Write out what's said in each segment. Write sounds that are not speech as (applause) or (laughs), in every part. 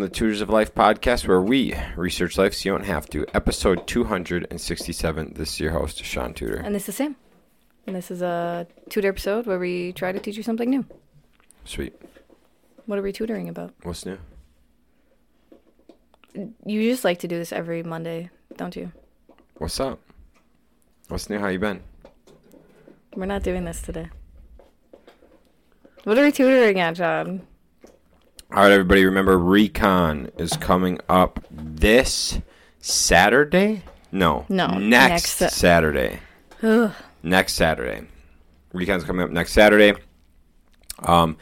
welcome to the Tutors of Life podcast, where we research life so you don't have to. Episode 267. This is your host, Shaun Tudor. And this is Sam. And this is a tutor episode where we try to teach you something new. Sweet. What are we tutoring about? What's new? You just like to do this every Monday, don't you? What's up? What's new? How you been? We're not doing this today. What are we tutoring at, John? All right, everybody. Remember, Recon is coming up this Saturday. No, No, next, next Saturday. Ugh. Next Saturday. Recon's coming up next Saturday. Um,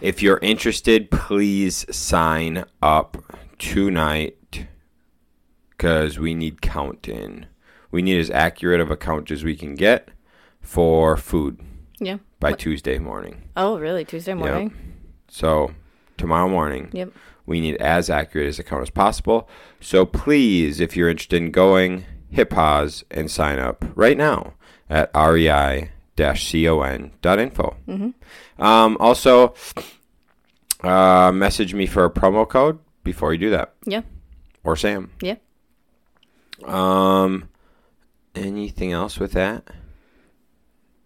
if you're interested, please sign up tonight because we need counting. We need as accurate of a count as we can get for food Yeah. by What- Tuesday morning. Oh, really? Tuesday morning? So tomorrow morning, Yep. we need as accurate as a count as possible. So please, if you're interested in going, hit pause and sign up right now at rei-con.info. Mm-hmm. Um, also, uh, message me for a promo code before you do that, Yeah. or Sam. Yeah. Um, anything else with that?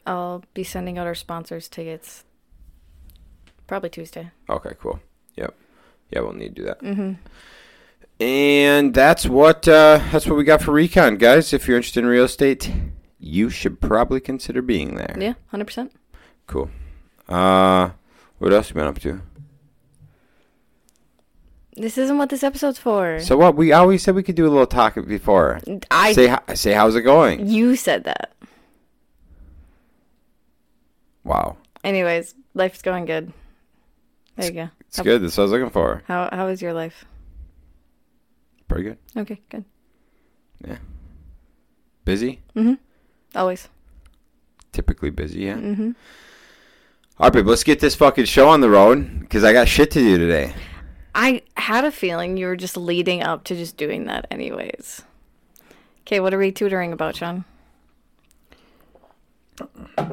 I'll be sending out our sponsors tickets probably Tuesday. Okay, cool. Yep. Yeah, we'll need to do that. Mm-hmm. And that's what uh, that's what we got for recon, guys. If you're interested in real estate, you should probably consider being there. Yeah, 100%. Cool. Uh, what else you been up to? This isn't what this episode's for. So what? We always said we could do a little talk before. I say say how's it going? you said that. Wow, Anyways, life's going good. There you go. it's How- good. That's what I was looking for. How how is your life? Pretty good. Okay, good. Yeah. Busy. Mhm. Always. Typically busy. Yeah. Mhm. All right, babe. Let's get this fucking show on the road because I got shit to do today. I had a feeling you were just leading up to just doing that anyways. Okay, what are we tutoring about, Shaun? I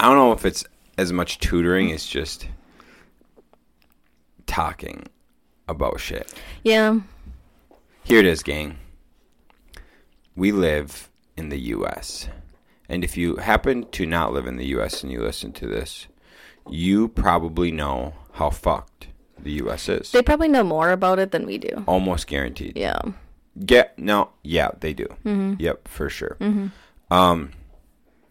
don't know if it's as much tutoring as just talking about shit. Yeah. Here it is, gang. We live in the U.S. And if you happen to not live in the U.S. and you listen to this, you probably know how fucked the U.S. is. They probably know more about it than we do. Almost guaranteed. Yeah. Get no, yeah, they do. Mm-hmm. Yep, for sure. Um,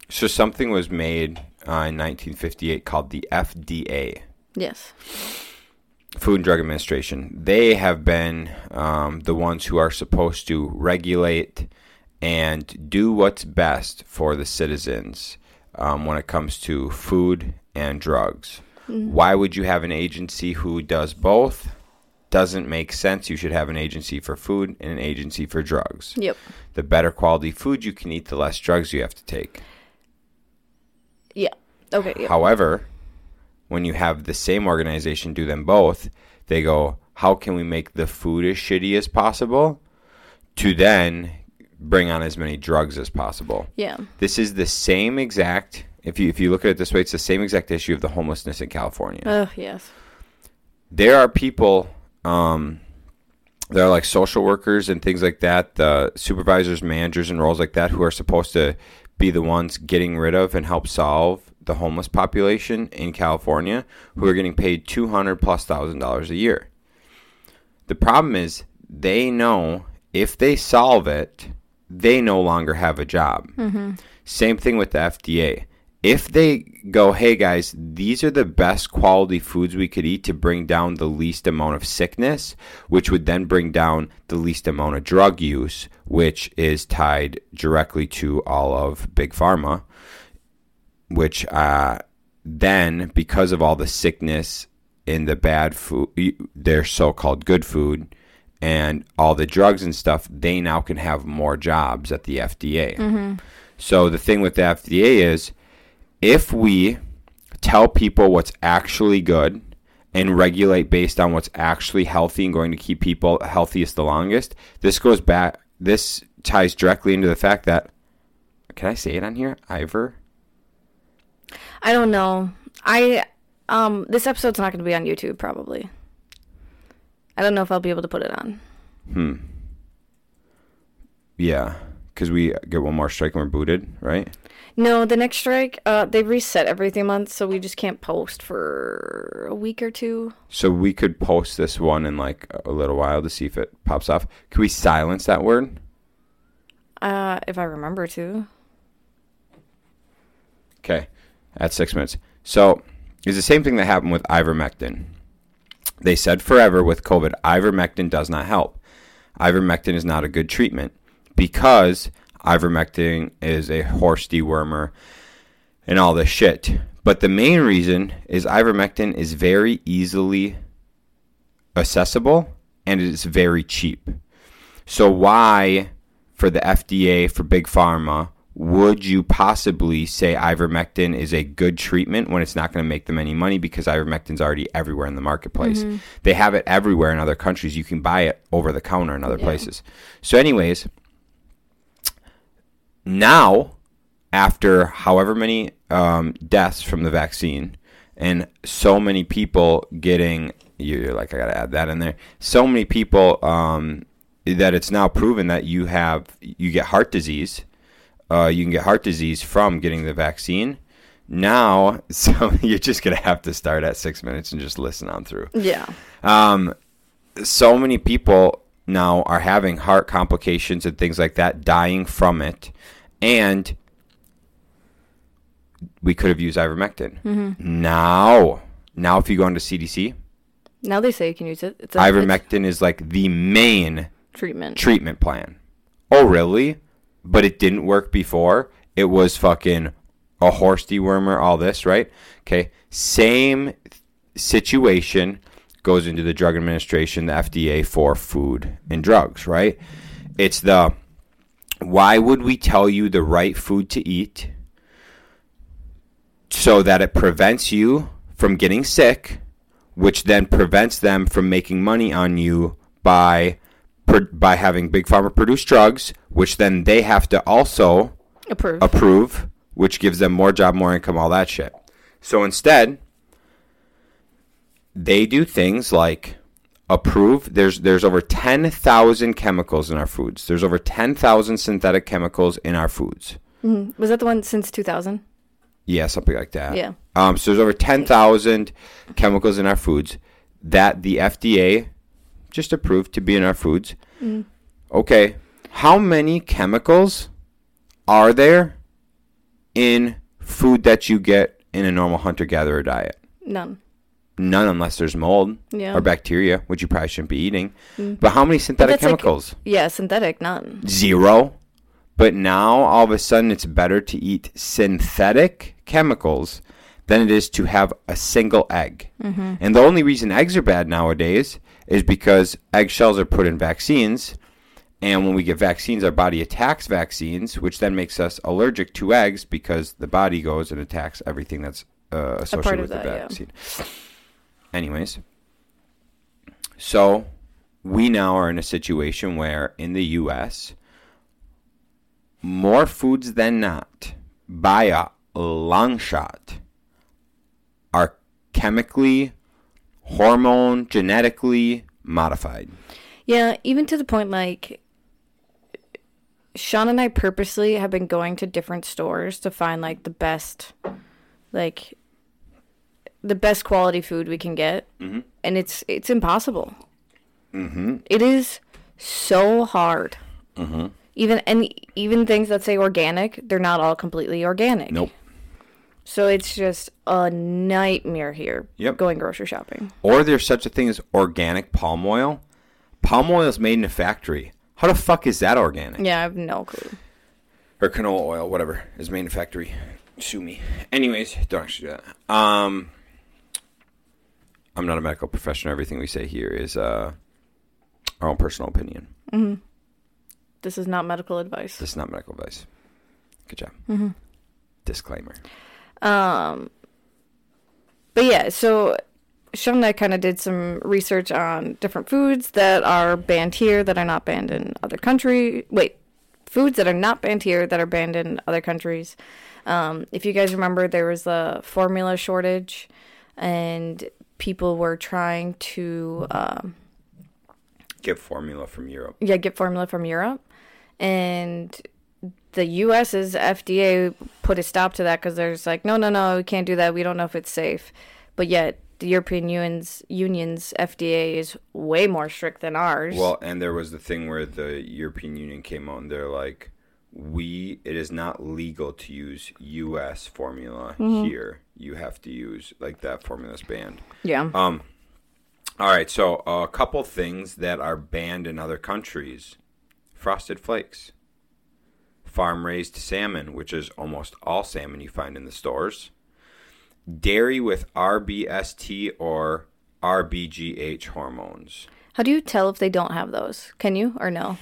so something was made uh, in 1958 called the FDA. Yes. Food and Drug Administration. They have been um, the ones who are supposed to regulate and do what's best for the citizens um, when it comes to food and drugs. Why would you have an agency who does both? Doesn't make sense. You should have an agency for food and an agency for drugs. Yep. The better quality food you can eat, the less drugs you have to take. Yeah. Okay. Yep. However, when you have the same organization do them both, they go, how can we make the food as shitty as possible to then bring on as many drugs as possible? Yeah. This is the same exact if you if you look at it this way, it's the same exact issue of the homelessness in California. Oh, yes. there are people um there are like social workers and things like that the supervisors managers and roles like that who are supposed to be the ones getting rid of and help solve the homeless population in california who are getting paid 200 plus thousand dollars a year. The problem is they know if they solve it they no longer have a job. Mm-hmm. Same thing with the fda if they go, hey guys, these are the best quality foods we could eat to bring down the least amount of sickness, which would then bring down the least amount of drug use, which is tied directly to all of big pharma, which uh, then, because of all the sickness in the bad food, their so called good food, and all the drugs and stuff, they now can have more jobs at the FDA. So the thing with the FDA is if we tell people what's actually good and regulate based on what's actually healthy and going to keep people healthiest the longest, this goes back, this ties directly into the fact that, can I say it on here? Ivor? I don't know. I um this episode's not going to be on YouTube probably. I don't know if I'll be able to put it on. Hmm. Yeah, because we get one more strike and we're booted, right? No, the next strike, uh, they reset everything month, so we just can't post for a week or two. So we could post this one in like a little while to see if it pops off. Can we silence that word? Uh, if I remember to. Okay, at six minutes. So it's the same thing that happened with ivermectin. They said forever with COVID, ivermectin does not help. Ivermectin is not a good treatment because ivermectin is a horse dewormer and all this shit. But the main reason is ivermectin is very easily accessible and it is very cheap. So why for the FDA for big pharma would you possibly say ivermectin is a good treatment when it's not going to make them any money because ivermectin's already everywhere in the marketplace? Mm-hmm. They have it everywhere in other countries. You can buy it over the counter in other places. So, anyways, now after however many um, deaths from the vaccine and so many people getting you're like i gotta add that in there so many people um, that it's now proven that you have you get heart disease uh, you can get heart disease from getting the vaccine now (laughs) so you're just gonna have to start at six minutes and just listen on through Yeah. um, so many people now are having heart complications and things like that, dying from it, and we could have used ivermectin. Now, now if you go into CDC, Now they say you can use it. It's ivermectin is like the main treatment. treatment plan. Oh, really? But it didn't work before. It was fucking a horse dewormer, all this, right? Okay. Same situation goes into the Drug Administration, the FDA for food and drugs, right? It's the why would we tell you the right food to eat so that it prevents you from getting sick, which then prevents them from making money on you by by having big pharma produce drugs, which then they have to also Approved. approve, which gives them more job, more income, all that shit. So instead, they do things like approve. There's there's over ten thousand chemicals in our foods. There's over ten thousand synthetic chemicals in our foods. Mhm. Was that the one since 2000? Yeah, something like that. Yeah. Um, so there's over 10,000 chemicals in our foods that the FDA just approved to be in our foods. Okay. How many chemicals are there in food that you get in a normal hunter gatherer diet? None. None unless there's mold Yeah. or bacteria, which you probably shouldn't be eating. Mm. But how many synthetic that's like- chemicals? Yeah, synthetic, none. Zero. But now all of a sudden it's better to eat synthetic chemicals than it is to have a single egg. Mm-hmm. And the only reason eggs are bad nowadays is because eggshells are put in vaccines. And when we get vaccines, our body attacks vaccines, which then makes us allergic to eggs because the body goes and attacks everything that's uh, associated with the that, yeah. vaccine. Anyways, so we now are in a situation where in the U.S., more foods than not, by a long shot, are chemically, hormone, genetically modified. Yeah, even to the point like Shaun and I purposely have been going to different stores to find like the best, like the best quality food we can get, Mm-hmm. and it's it's impossible. Mm-hmm. is so hard. Mm-hmm. Even and even things that say organic, they're not all completely organic. Nope. So it's just a nightmare here. Yep. Going grocery shopping. Or there's such a thing as organic palm oil. Palm oil is made in a factory. How the fuck is that organic? Yeah, I have no clue. or canola oil, whatever, is made in factory. Sue me. Anyways, don't actually do that. Um, I'm not a medical professional. Everything we say here is uh, our own personal opinion. This is not medical advice. This is not medical advice. Good job. Disclaimer. Um, but yeah, so I kind of did some research on different foods that are banned here that are not banned in other countries. Wait, foods that are not banned here that are banned in other countries. Um, if you guys remember, there was a formula shortage, and people were trying to um, Get formula from Europe. yeah, get formula from Europe, and the U.S.'s FDA put a stop to that because there's like, no, no, no, we can't do that. We don't know if it's safe. But yet, the European Union's Union's FDA is way more strict than ours. Well, and there was the thing where the European Union came out and they're like, we it is not legal to use U.S. formula here. You have to use like that formula's banned. yeah, Um, all right, so a couple things that are banned in other countries: frosted flakes, farm raised salmon, which is almost all salmon you find in the stores, dairy with RBST or RBGH hormones. how do you tell if they don't have those? Can you or no?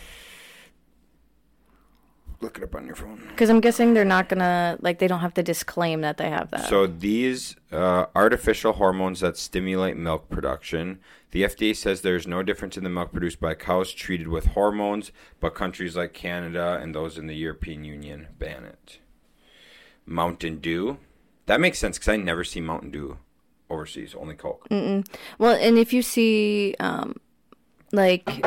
Look it up on your phone. Because I'm guessing they're not gonna like they don't have to disclaim that they have that. So these uh, artificial hormones that stimulate milk production, the FDA says there's no difference in the milk produced by cows treated with hormones, but countries like Canada and those in the European Union ban it. Mountain Dew, that makes sense because I never see Mountain Dew overseas, only Coke. Well, and if you see, um, like,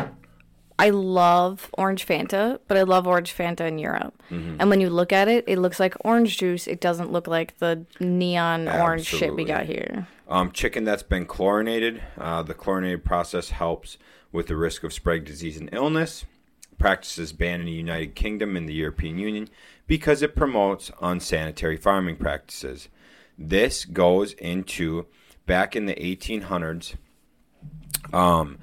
I love orange Fanta, but I love orange Fanta in Europe. And when you look at it, it looks like orange juice. It doesn't look like the neon orange shit we got here. Um, chicken that's been chlorinated. Uh, the chlorinated process helps with the risk of spreading disease and illness. Practices banned in the United Kingdom and the European Union because it promotes unsanitary farming practices. This goes into back in the 1800s. Um,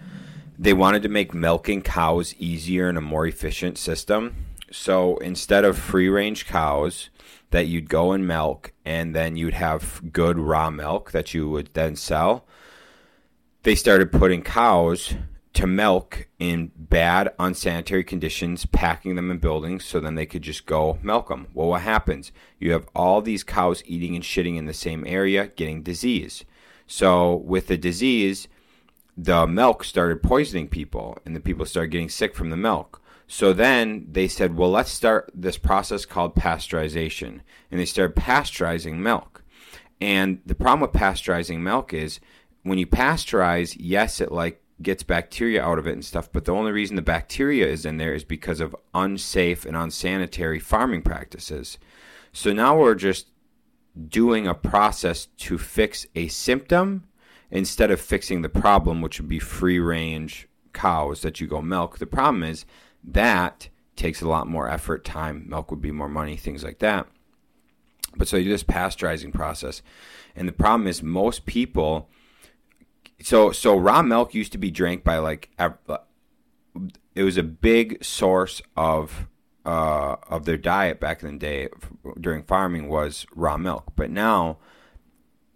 they wanted to make milking cows easier and a more efficient system. So instead of free range cows that you'd go and milk and then you'd have good raw milk that you would then sell, they started putting cows to milk in bad, unsanitary conditions, packing them in buildings so then they could just go milk them. Well, what happens? You have all these cows eating and shitting in the same area, getting disease. So, with the disease, the milk started poisoning people and the people started getting sick from the milk. So then they said, well, let's start this process called pasteurization. And they started pasteurizing milk. And the problem with pasteurizing milk is when you pasteurize, yes, it like gets bacteria out of it and stuff, but the only reason the bacteria is in there is because of unsafe and unsanitary farming practices. So now we're just doing a process to fix a symptom instead of fixing the problem, which would be free range cows that you go milk. The problem is that takes a lot more effort, time, milk would be more money, things like that. But so you do this pasteurizing process. And the problem is most people so so raw milk used to be drank by like it was a big source of uh, of their diet back in the day during farming was raw milk. But now,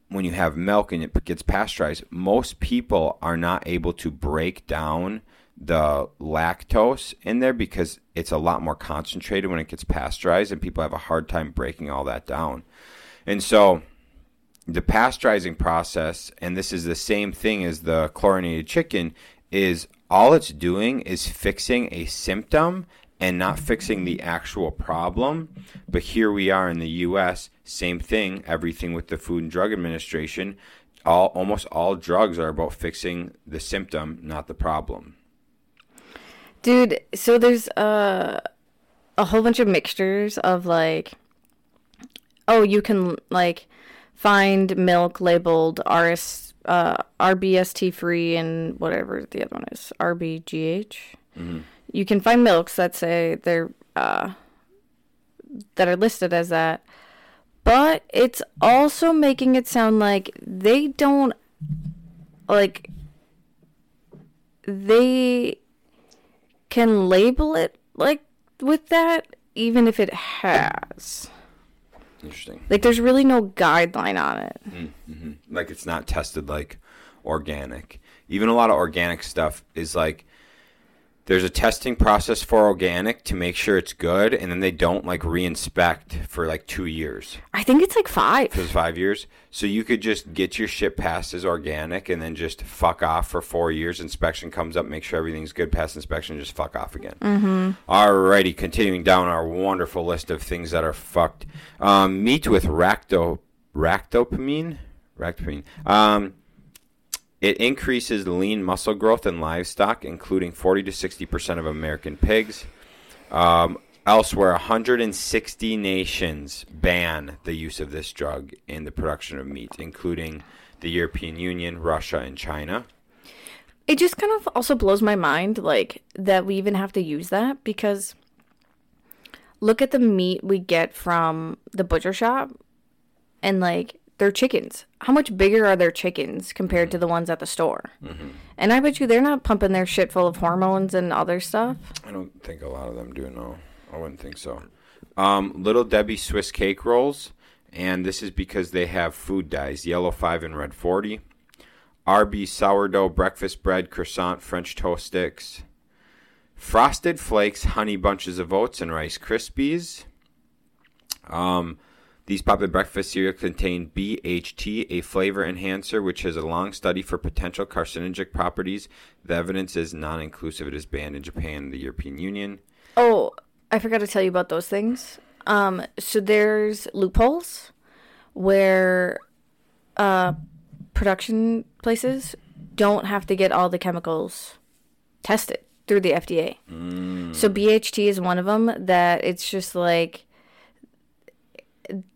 when you have milk and it gets pasteurized, most people are not able to break down the lactose in there because it's a lot more concentrated when it gets pasteurized, and people have a hard time breaking all that down. And so, the pasteurizing process, and this is the same thing as the chlorinated chicken, is all it's doing is fixing a symptom and not fixing the actual problem. But here we are in the US, same thing, everything with the Food and Drug Administration. All almost all drugs are about fixing the symptom, not the problem. Dude, so there's uh, a whole bunch of mixtures of like, oh, you can like find milk labeled RS, uh, RBST free and whatever the other one is, RBGH. You can find milks that say they're uh, that are listed as that, but it's also making it sound like they don't like they can label it like with that even if it has Interesting. like there's really no guideline on it mm, mm-hmm. like it's not tested like organic. Even a lot of organic stuff is like there's a testing process for organic to make sure it's good, and then they don't like reinspect for like two years, i think it's like five for five years. So you could just get your shit passed as organic, and then just fuck off for four years. Inspection comes up, make sure everything's good, pass inspection, just fuck off again. Mm-hmm. Alrighty, continuing down our wonderful list of things that are fucked. Um, meat with racto ractopamine, ractopamine. Um, It increases lean muscle growth in livestock, including 40 to 60 percent of American pigs. Um, elsewhere, 160 nations ban the use of this drug in the production of meat, including the European Union, Russia, and China. It just kind of also blows my mind, like, that we even have to use that because look at the meat we get from the butcher shop and, like, they're chickens. How much bigger are their chickens compared to the ones at the store? And I bet you they're not pumping their shit full of hormones and other stuff. I don't think a lot of them do. No, I wouldn't think so. Um, Little Debbie Swiss cake rolls, and this is because they have food dyes: yellow five and red forty. Arby's sourdough breakfast bread, croissant, French toast sticks, frosted flakes, honey bunches of oats, and Rice Krispies. Um, these popular breakfast cereal contain BHT, a flavor enhancer, which has a long study for potential carcinogenic properties. The evidence is non-inclusive. It is banned in Japan and the European Union. Oh, I forgot to tell you about those things. Um, so there's loopholes where uh, production places don't have to get all the chemicals tested through the FDA. So BHT is one of them that it's just like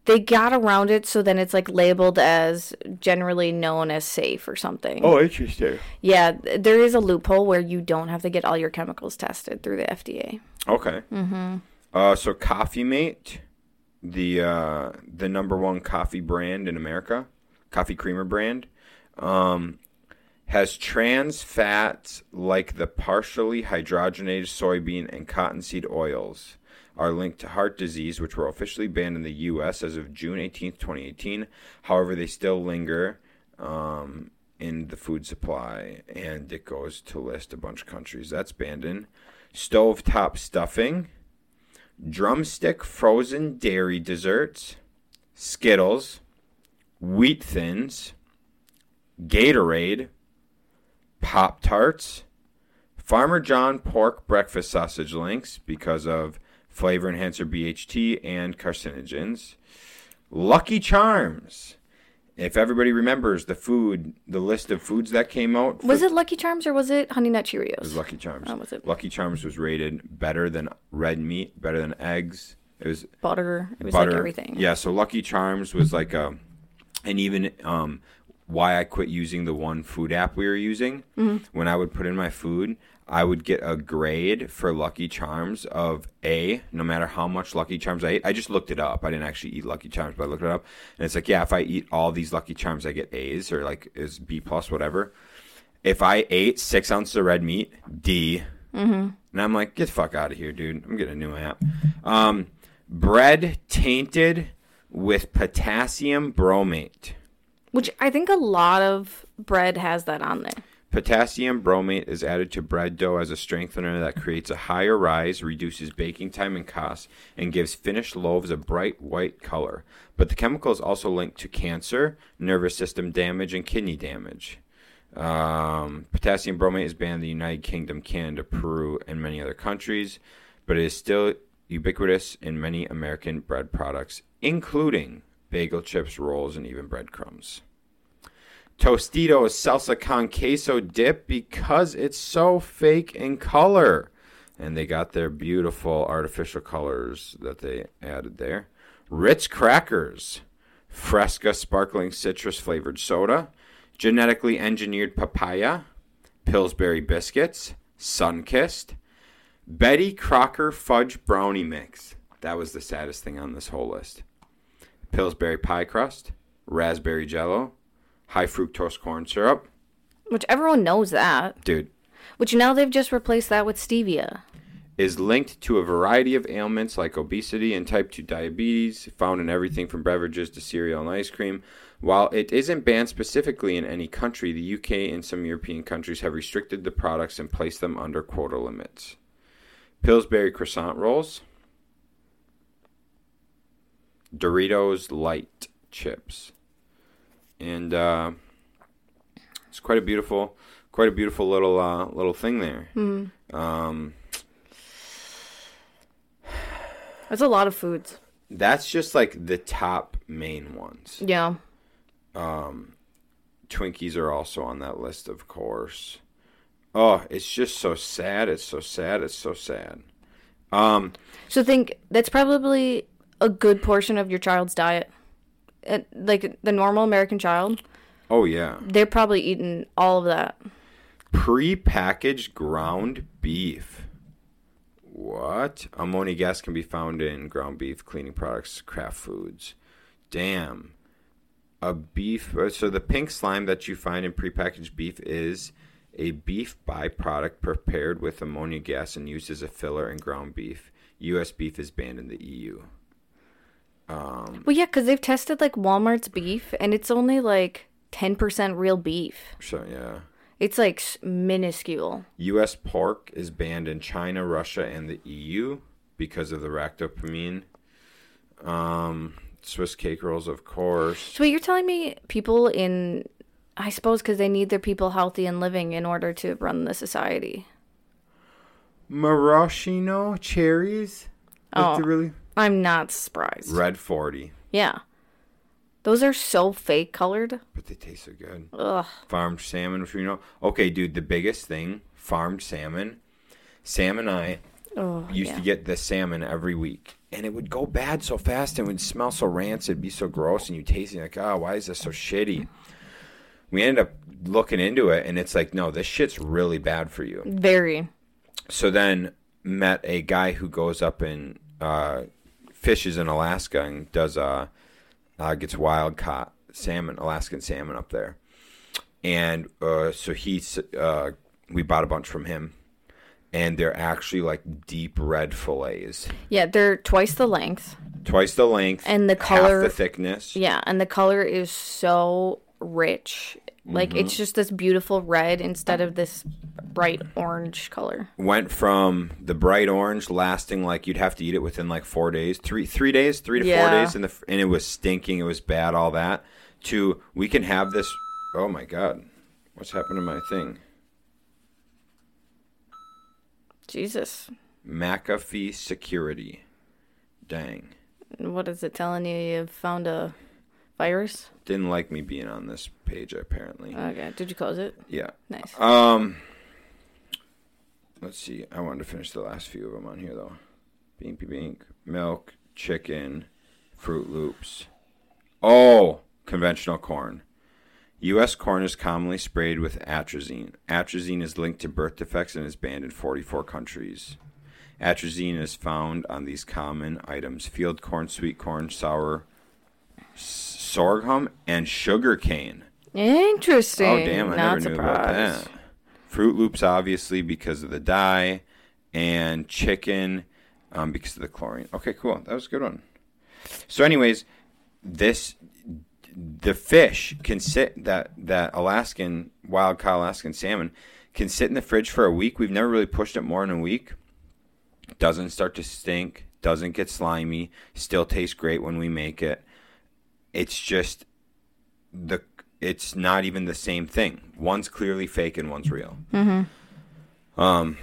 they got around it so then it's like labeled as generally known as safe or something. Oh, interesting. Yeah, there is a loophole where you don't have to get all your chemicals tested through the FDA. Okay. Mm-hmm. Uh, so Coffee Mate, the uh, the number one coffee brand in America, coffee creamer brand, um, has trans fats like the partially hydrogenated soybean and cottonseed oils are linked to heart disease, which were officially banned in the U.S. as of June 18, 2018. However, they still linger um, in the food supply, and it goes to list a bunch of countries that's banned in. Stovetop stuffing, drumstick frozen dairy desserts, Skittles, Wheat Thins, Gatorade, Pop Tarts, Farmer John pork breakfast sausage links because of flavor enhancer BHT and carcinogens. Lucky Charms. If everybody remembers the food, the list of foods that came out, for- Was it Lucky Charms or was it Honey Nut Cheerios? it was Lucky Charms. Oh, was it? Lucky Charms was rated better than red meat, better than eggs. It was butter. It was butter. like everything. Yeah, so Lucky Charms was like a, and even um, why I quit using the one food app we were using. Mm-hmm. When I would put in my food, I would get a grade for Lucky Charms of A, no matter how much Lucky Charms I ate. I just looked it up. I didn't actually eat Lucky Charms, but I looked it up, and it's like, yeah, if I eat all these Lucky Charms, I get A's or like is B plus whatever. If I ate six ounces of red meat, D. Mm-hmm. And I'm like, get the fuck out of here, dude. I'm getting a new app. Um, bread tainted with potassium bromate. Which I think a lot of bread has that on there. Potassium bromate is added to bread dough as a strengthener that creates a higher rise, reduces baking time and cost, and gives finished loaves a bright white color. But the chemical is also linked to cancer, nervous system damage, and kidney damage. Um, potassium bromate is banned in the United Kingdom, Canada, Peru, and many other countries, but it is still ubiquitous in many American bread products, including bagel chips, rolls, and even breadcrumbs. Tostitos salsa con queso dip because it's so fake in color. And they got their beautiful artificial colors that they added there. Ritz crackers, Fresca sparkling citrus flavored soda, genetically engineered papaya, Pillsbury biscuits, Sunkist, Betty Crocker fudge brownie mix. That was the saddest thing on this whole list. Pillsbury pie crust, raspberry jello, high fructose corn syrup. Which everyone knows that. Dude, Which now they've just replaced that with stevia. is linked to a variety of ailments like obesity and type 2 diabetes, found in everything from beverages to cereal and ice cream. While it isn't banned specifically in any country, the UK and some European countries have restricted the products and placed them under quota limits. Pillsbury croissant rolls, Doritos light chips, and uh, it's quite a beautiful, quite a beautiful little uh, little thing there. Um, That's a lot of foods. that's just like the top main ones. Yeah. Um, Twinkies are also on that list, of course. Oh, it's just so sad. It's so sad. It's so sad. Um, So think that's probably a good portion of your child's diet. Uh, like the normal American child, oh yeah. they're probably eating all of that. Pre-packaged ground beef. What? Ammonia gas can be found in ground beef, cleaning products, Kraft foods. Damn. A beef. uh, So the pink slime that you find in prepackaged beef is a beef byproduct prepared with ammonia gas and used as a filler in ground beef. U.S. beef is banned in the E EU. Well, yeah, because they've tested like Walmart's beef, and it's only like ten percent real beef. So yeah. It's like minuscule. U.S. pork is banned in China, Russia, and the EU because of the ractopamine. Um, Swiss cake rolls, of course. So you're telling me people in, I suppose, because they need their people healthy and living in order to run the society. Maraschino cherries. Like Oh. the really I'm not surprised. red forty, Yeah, those are so fake colored. but they taste so good. Ugh. Farmed salmon, which we know. Okay, dude, the biggest thing, farmed salmon. Sam and I Oh, used yeah. to get the salmon every week, and it would go bad so fast and would smell so rancid, be so gross, and you taste it like, oh, why is this so shitty? We ended up looking into it, and it's like, no, this shit's really bad for you. very. So then met a guy who goes up and uh, fishes in Alaska and does uh, uh gets wild caught salmon, Alaskan salmon up there, and uh, so he uh, we bought a bunch from him, and they're actually like deep red fillets, Yeah, they're twice the length. twice the length And the half color- the thickness. Yeah, and the color is so rich. Like Mm-hmm. it's just this beautiful red instead of this bright orange color. Went from the bright orange, lasting like you'd have to eat it within like four days, three three days, three to Yeah. four days, and the and it was stinking, it was bad, all that. To we can have this. Oh my god, what's happened to my thing? Jesus. McAfee security. Dang, What is it telling you? You've found a virus? didn't like me being on this page apparently. Okay. Did you close it? yeah. Nice. Um. Let's see. I wanted to finish the last few of them on here though. Beampy Bink, milk, chicken, Froot Loops. Oh, conventional corn. U.S. corn is commonly sprayed with atrazine. Atrazine is linked to birth defects and is banned in 44 countries. Atrazine is found on these common items: field corn, sweet corn, sour, sorghum, and sugar cane. Interesting. Oh damn! I Not never knew about that. Froot Loops, obviously, because of the dye, and chicken, um, because of the chlorine. Okay, cool. That was a good one. So, anyways, this the fish can sit that that Alaskan wild caught Alaskan salmon can sit in the fridge for a week. We've never really pushed it more than a week. Doesn't start to stink. Doesn't get slimy. Still tastes great when we make it. It's just the it's not even the same thing. One's clearly fake and one's real. Mm-hmm. Um,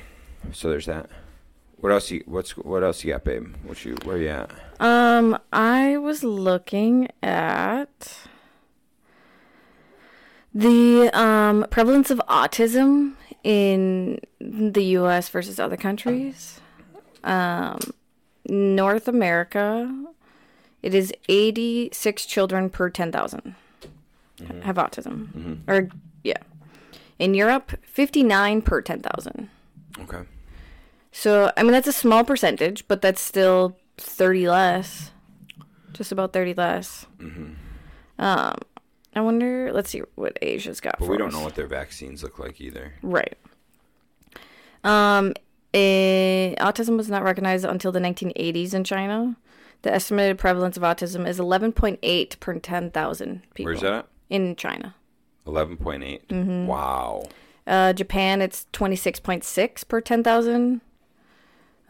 so there's that. What else? You, what's what else you got, babe? What you where you at? Um, I was looking at the um, prevalence of autism in the U.S. versus other countries. Um, North America, it is 86 children per 10,000 have autism. Or, yeah. In Europe, 59 per 10,000. Okay. So, I mean, that's a small percentage, but that's still 30 less. Just about 30 less. Mm-hmm. Um, I wonder, let's see what Asia's got But we don't us. know what their vaccines look like either. Right. Um, eh, autism was not recognized until the 1980s in China. The estimated prevalence of autism is 11.8 per 10,000 people. Where's that? In China. 11.8. Mm-hmm. Wow. Uh, Japan, it's 26.6 per 10,000.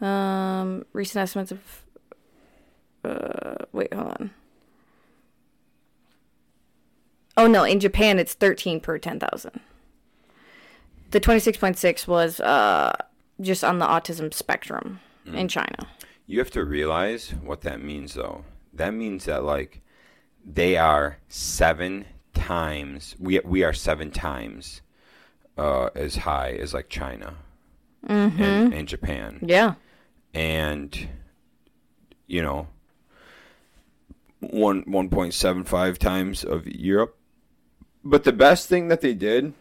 Um, recent estimates of. Uh, wait, hold on. Oh, no, in Japan, it's 13 per 10,000. The 26.6 was uh, just on the autism spectrum in China. You have to realize what that means, though. That means that like they are seven times. We we are seven times uh, as high as like China and, and Japan, Yeah. and you know one one point seven five times of Europe. But the best thing that they did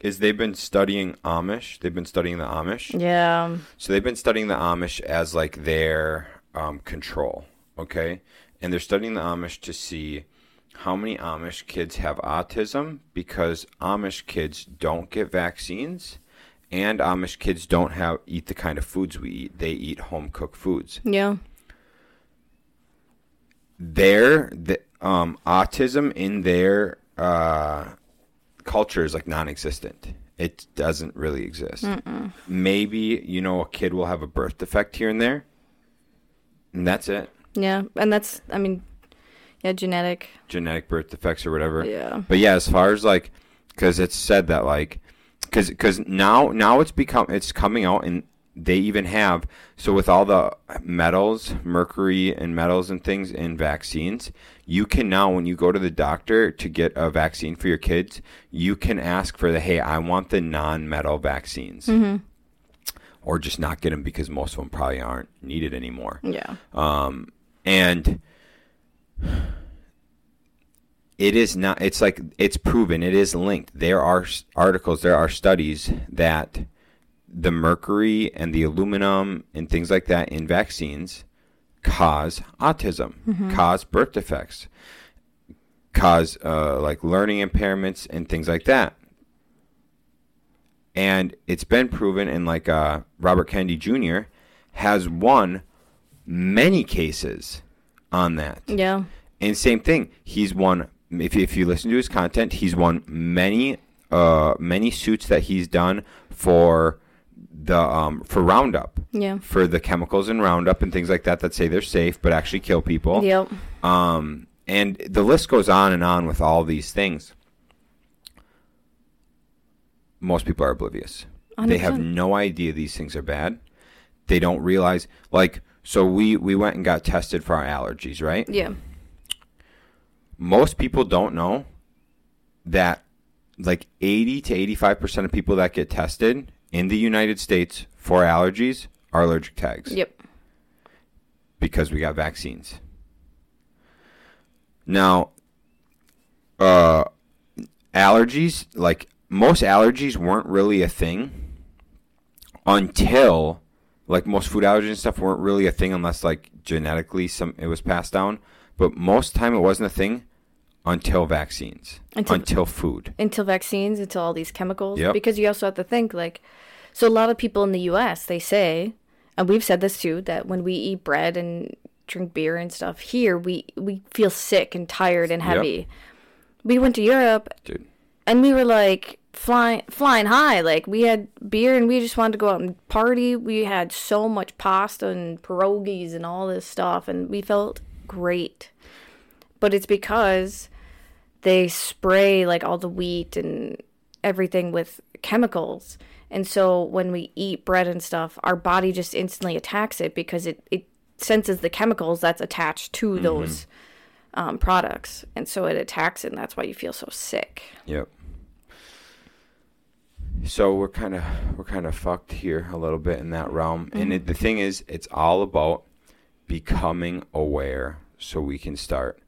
is they've been studying Amish. They've been studying the Amish. Yeah. So they've been studying the Amish as like their um, control, okay? And they're studying the Amish to see how many Amish kids have autism because Amish kids don't get vaccines and Amish kids don't have eat the kind of foods we eat. They eat home cooked foods. Yeah. Their the, um, autism in their uh, culture is like non-existent. It doesn't really exist. Maybe you know a kid will have a birth defect here and there, and that's it. Yeah. And that's, I mean, yeah, genetic. Genetic birth defects or whatever. Yeah. But yeah, as far as like, because it's said that like, because because now now it's become it's coming out and they even have so with all the metals, mercury and metals and things in vaccines, you can now when you go to the doctor to get a vaccine for your kids, you can ask for the hey, I want the non-metal vaccines. Or just not get them because most of them probably aren't needed anymore. Yeah. Um, and it is not it's like it's proven it is linked there are articles there are studies that the mercury and the aluminum and things like that in vaccines cause autism cause birth defects cause uh, like learning impairments and things like that and it's been proven and like uh, robert kennedy jr has won many cases on that Yeah. and same thing, he's won. If if you listen to his content, he's won many uh many suits that he's done for the um for Roundup, Yeah. for the chemicals in Roundup and things like that that say they're safe but actually kill people. Yep. Um, and the list goes on and on with all these things. Most people are oblivious. They have no idea these things are bad. They don't realize, like, so we we went and got tested for our allergies, right? Yeah. most people don't know that like 80 to 85% of people that get tested in the United States for allergies are allergic tags Yep. because we got vaccines. Now, uh, allergies, like most allergies weren't really a thing until, like most food allergies and stuff weren't really a thing unless like genetically some it was passed down. But most time it wasn't a thing until vaccines, Until- until food. Until vaccines, until all these chemicals. Yep. Because you also have to think like, so a lot of people in the U.S. they say, and we've said this too, that when we eat bread and drink beer and stuff here, we we feel sick and tired and Yep. heavy. We went to Europe Dude, and we were like flying flying high like we had beer and we just wanted to go out and party we had so much pasta and pierogies and all this stuff and we felt great but it's because they spray like all the wheat and everything with chemicals. And so when we eat bread and stuff our body just instantly attacks it because it, it senses the chemicals that's attached to those um, products. And so it attacks it and that's why you feel so sick. Yep. So we're kind of we're kind of fucked here a little bit in that realm, and it, the thing is, it's all about becoming aware, so we can start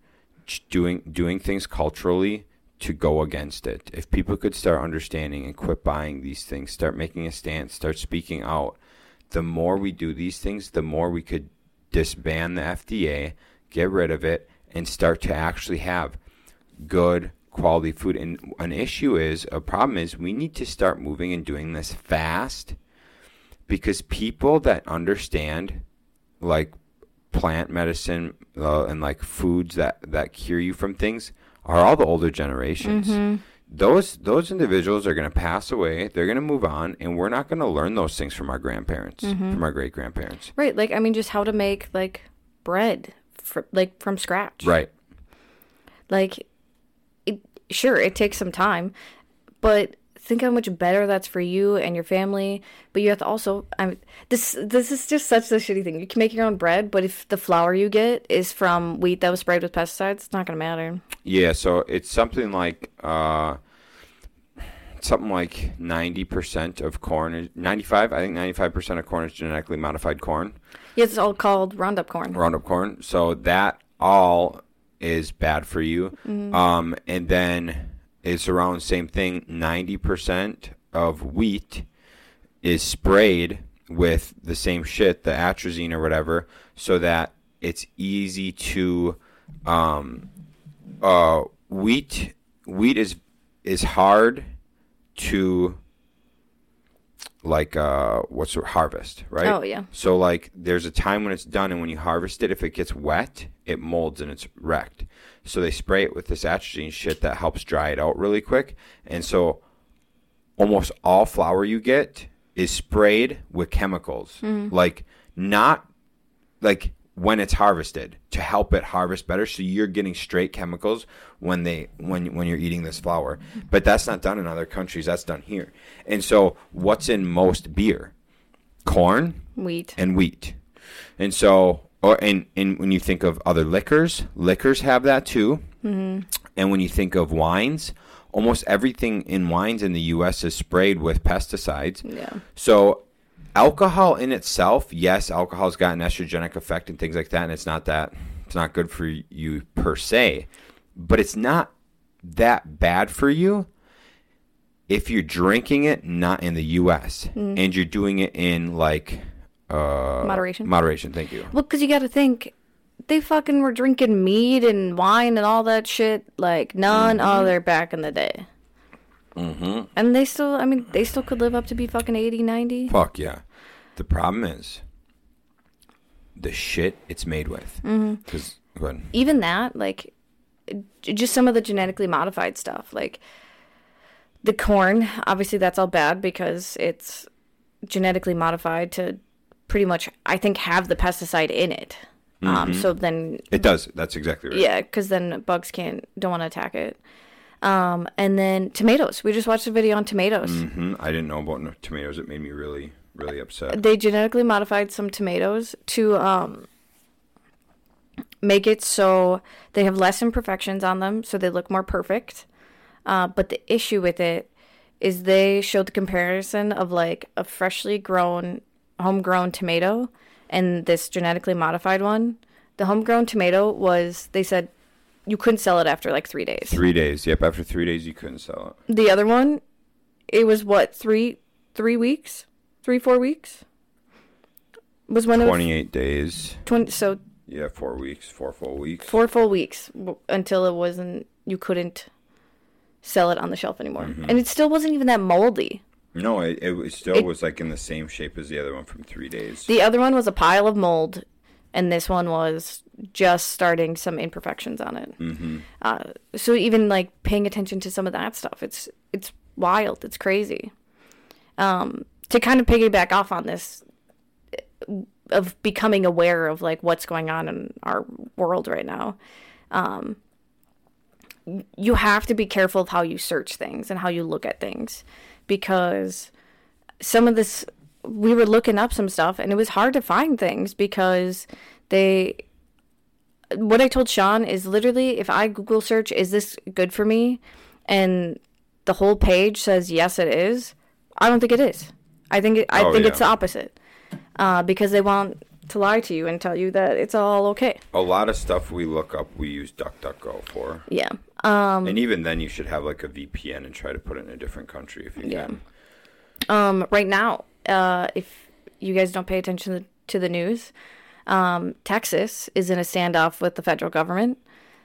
doing doing things culturally to go against it. If people could start understanding and quit buying these things, start making a stance, start speaking out, the more we do these things, the more we could disband the FDA, get rid of it, and start to actually have good quality food. And an issue is, a problem is, we need to start moving and doing this fast because people that understand, like plant medicine uh, and like foods that that cure you from things, are all the older generations. Those those individuals are going to pass away. They're going to move on, and we're not going to learn those things from our grandparents, from our great grandparents. Right, like I mean, just how to make like bread, fr- like from scratch. Right. Like, it, sure, it takes some time, but think how much better that's for you and your family. But you have to also, I mean, this this is just such a shitty thing. You can make your own bread, but if the flour you get is from wheat that was sprayed with pesticides, it's not gonna matter. Yeah, so it's something like uh, something like ninety percent of corn is ninety-five. I think ninety-five percent of corn is genetically modified corn, Yeah, it's all called Roundup corn. Roundup corn. So that all is bad for you. Um, and then it's around the same thing. Ninety percent of wheat is sprayed with the same shit, the atrazine or whatever, so that it's easy to um, uh, wheat wheat is is hard to like uh what's the harvest right? Oh, yeah. so like there's a time when it's done and when you harvest it if it gets wet it molds and it's wrecked. So they spray it with this atrazine shit that helps dry it out really quick. And so almost all flour you get is sprayed with chemicals. Like not like when it's harvested to help it harvest better. So you're getting straight chemicals when they when when you're eating this flour. But that's not done in other countries. That's done here. And so what's in most beer? Corn Wheat. and wheat. And so or and, and when you think of other liquors liquors have that too. Mm-hmm. and when you think of wines almost everything in wines in the us is sprayed with pesticides. Yeah. so, alcohol in itself, yes, alcohol's got an estrogenic effect and things like that, and it's not that it's not good for you per se, but it's not that bad for you if you're drinking it not in the U.S. and you're doing it in like uh, Moderation. Moderation, thank you. Well, because you got to think, they fucking were drinking mead and wine and all that shit like none other back in the day. Mm-hmm. And they still, I mean, they still could live up to be fucking 80, 90. Fuck yeah. The problem is the shit it's made with. Because ahead. Even that, like, just some of the genetically modified stuff. Like, the corn, obviously, that's all bad because it's genetically modified to pretty much, I think, have the pesticide in it. Um, so then It does. That's exactly right. Yeah, because then bugs can't don't want to attack it. Um, and then tomatoes. We just watched a video on tomatoes. hmm I didn't know about no- tomatoes. It made me really, really upset. They genetically modified some tomatoes to um, make it so they have less imperfections on them, so they look more perfect. Uh, but the issue with it is they showed the comparison of like a freshly grown, homegrown tomato and this genetically modified one. The homegrown tomato was they said you couldn't sell it after like three days. Three days. Yep. After three days, you couldn't sell it. The other one, it was what three three weeks, three four weeks. Was when it was Twenty-eight days. twenty. So Yeah, four weeks, four full weeks. four full weeks until it wasn't you couldn't sell it on the shelf anymore, mm-hmm. and it still wasn't even that moldy. No, it, it still It- was like in the same shape as the other one from three days. The other one was a pile of mold, and this one was just starting some imperfections on it. Mm-hmm. Uh, so even like paying attention to some of that stuff, it's it's wild, it's crazy. Um, to kind of piggyback off on this uh, of becoming aware of like what's going on in our world right now. Um, you have to be careful of how you search things and how you look at things because some of this we were looking up some stuff and it was hard to find things because they what I told Shaun is literally if I Google search is this good for me and the whole page says yes it is, I don't think it is. I think it, I Oh, think yeah. it's the opposite. Uh, because they want to lie to you and tell you that it's all okay. A lot of stuff we look up, we use DuckDuckGo for. Yeah. Um and even then, you should have like a VPN and try to put it in a different country if you Yeah. can. um right now, uh if you guys don't pay attention to the, to the news, um Texas is in a standoff with the federal government.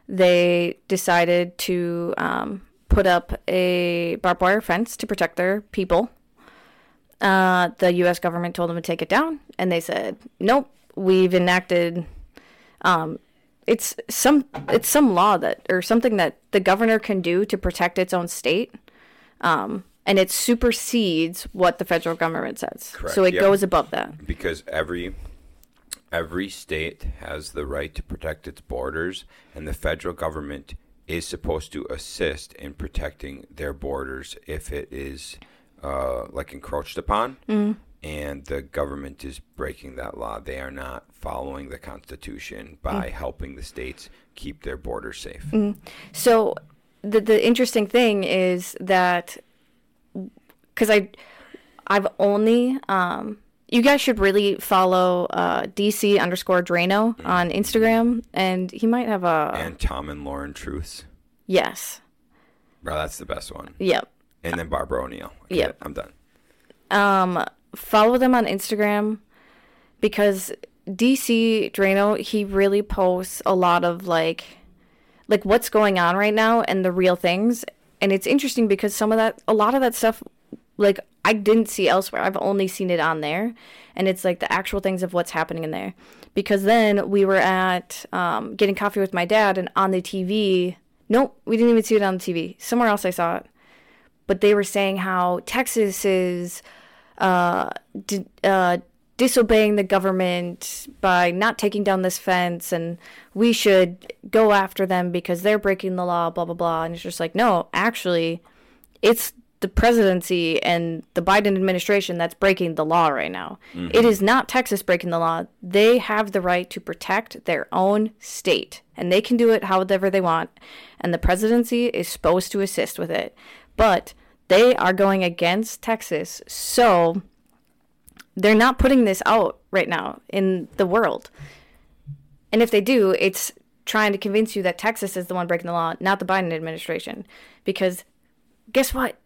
They decided to um put up a barbed wire fence to protect their people. Uh, the U.S. government told them to take it down, and they said, "Nope, we've enacted." Um, it's some it's some law that or something that the governor can do to protect its own state, um, and it supersedes what the federal government says. Correct, So it yep. goes above that. because every every state has the right to protect its borders and the federal government is supposed to assist in protecting their borders if it is uh, like encroached upon. And the government is breaking that law. They are not following the Constitution by helping the states keep their borders safe. So the the interesting thing is that because I I've only um you guys should really follow uh, DC underscore Draino on Instagram, and he might have a And Tom and Lauren Truths. yes, Bro, that's the best one. yep. And then Barbara O'Neill. Okay, Yep. I'm done. um, follow them on Instagram because DC Draino he really posts a lot of like like what's going on right now and the real things and it's interesting because some of that a lot of that stuff like I didn't see elsewhere. I've only seen it on there and it's like the actual things of what's happening in there. Because then we were at um, getting coffee with my dad and on the TV nope, we didn't even see it on the TV. Somewhere else I saw it. But they were saying how Texas is uh, di- uh, disobeying the government by not taking down this fence, and we should go after them because they're breaking the law, blah, blah, blah. And it's just like, no, actually, it's the presidency and the Biden administration that's breaking the law right now. Mm-hmm. It is not Texas breaking the law. They have the right to protect their own state, and they can do it however they want. And the presidency is supposed to assist with it. But they are going against Texas, so they're not putting this out right now in the world. And if they do, it's trying to convince you that Texas is the one breaking the law, not the Biden administration. Because guess what?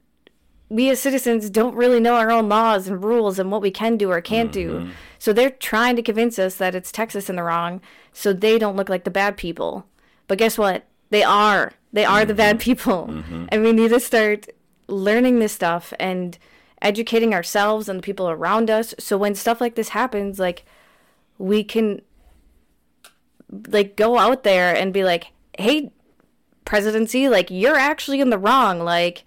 We as citizens don't really know our own laws and rules and what we can do or can't do. Mm-hmm. So they're trying to convince us that it's Texas in the wrong so they don't look like the bad people. But guess what? They are. They are the bad mm-hmm. people. Mm-hmm. And we need to start learning this stuff and educating ourselves and the people around us so when stuff like this happens like we can like go out there and be like hey presidency like you're actually in the wrong like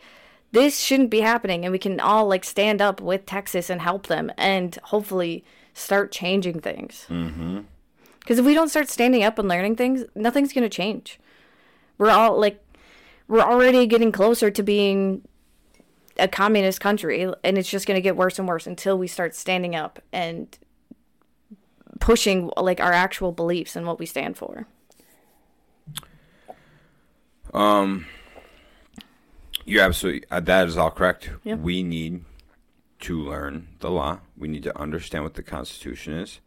this shouldn't be happening and we can all like stand up with texas and help them and hopefully start changing things. Mm-hmm. Because if we don't start standing up and learning things nothing's going to change. We're all like we're already getting closer to being a communist country and it's just going to get worse and worse until we start standing up and pushing like our actual beliefs and what we stand for um, You're absolutely uh, that is all correct. Yeah. We need to learn the law. We need to understand what the Constitution is.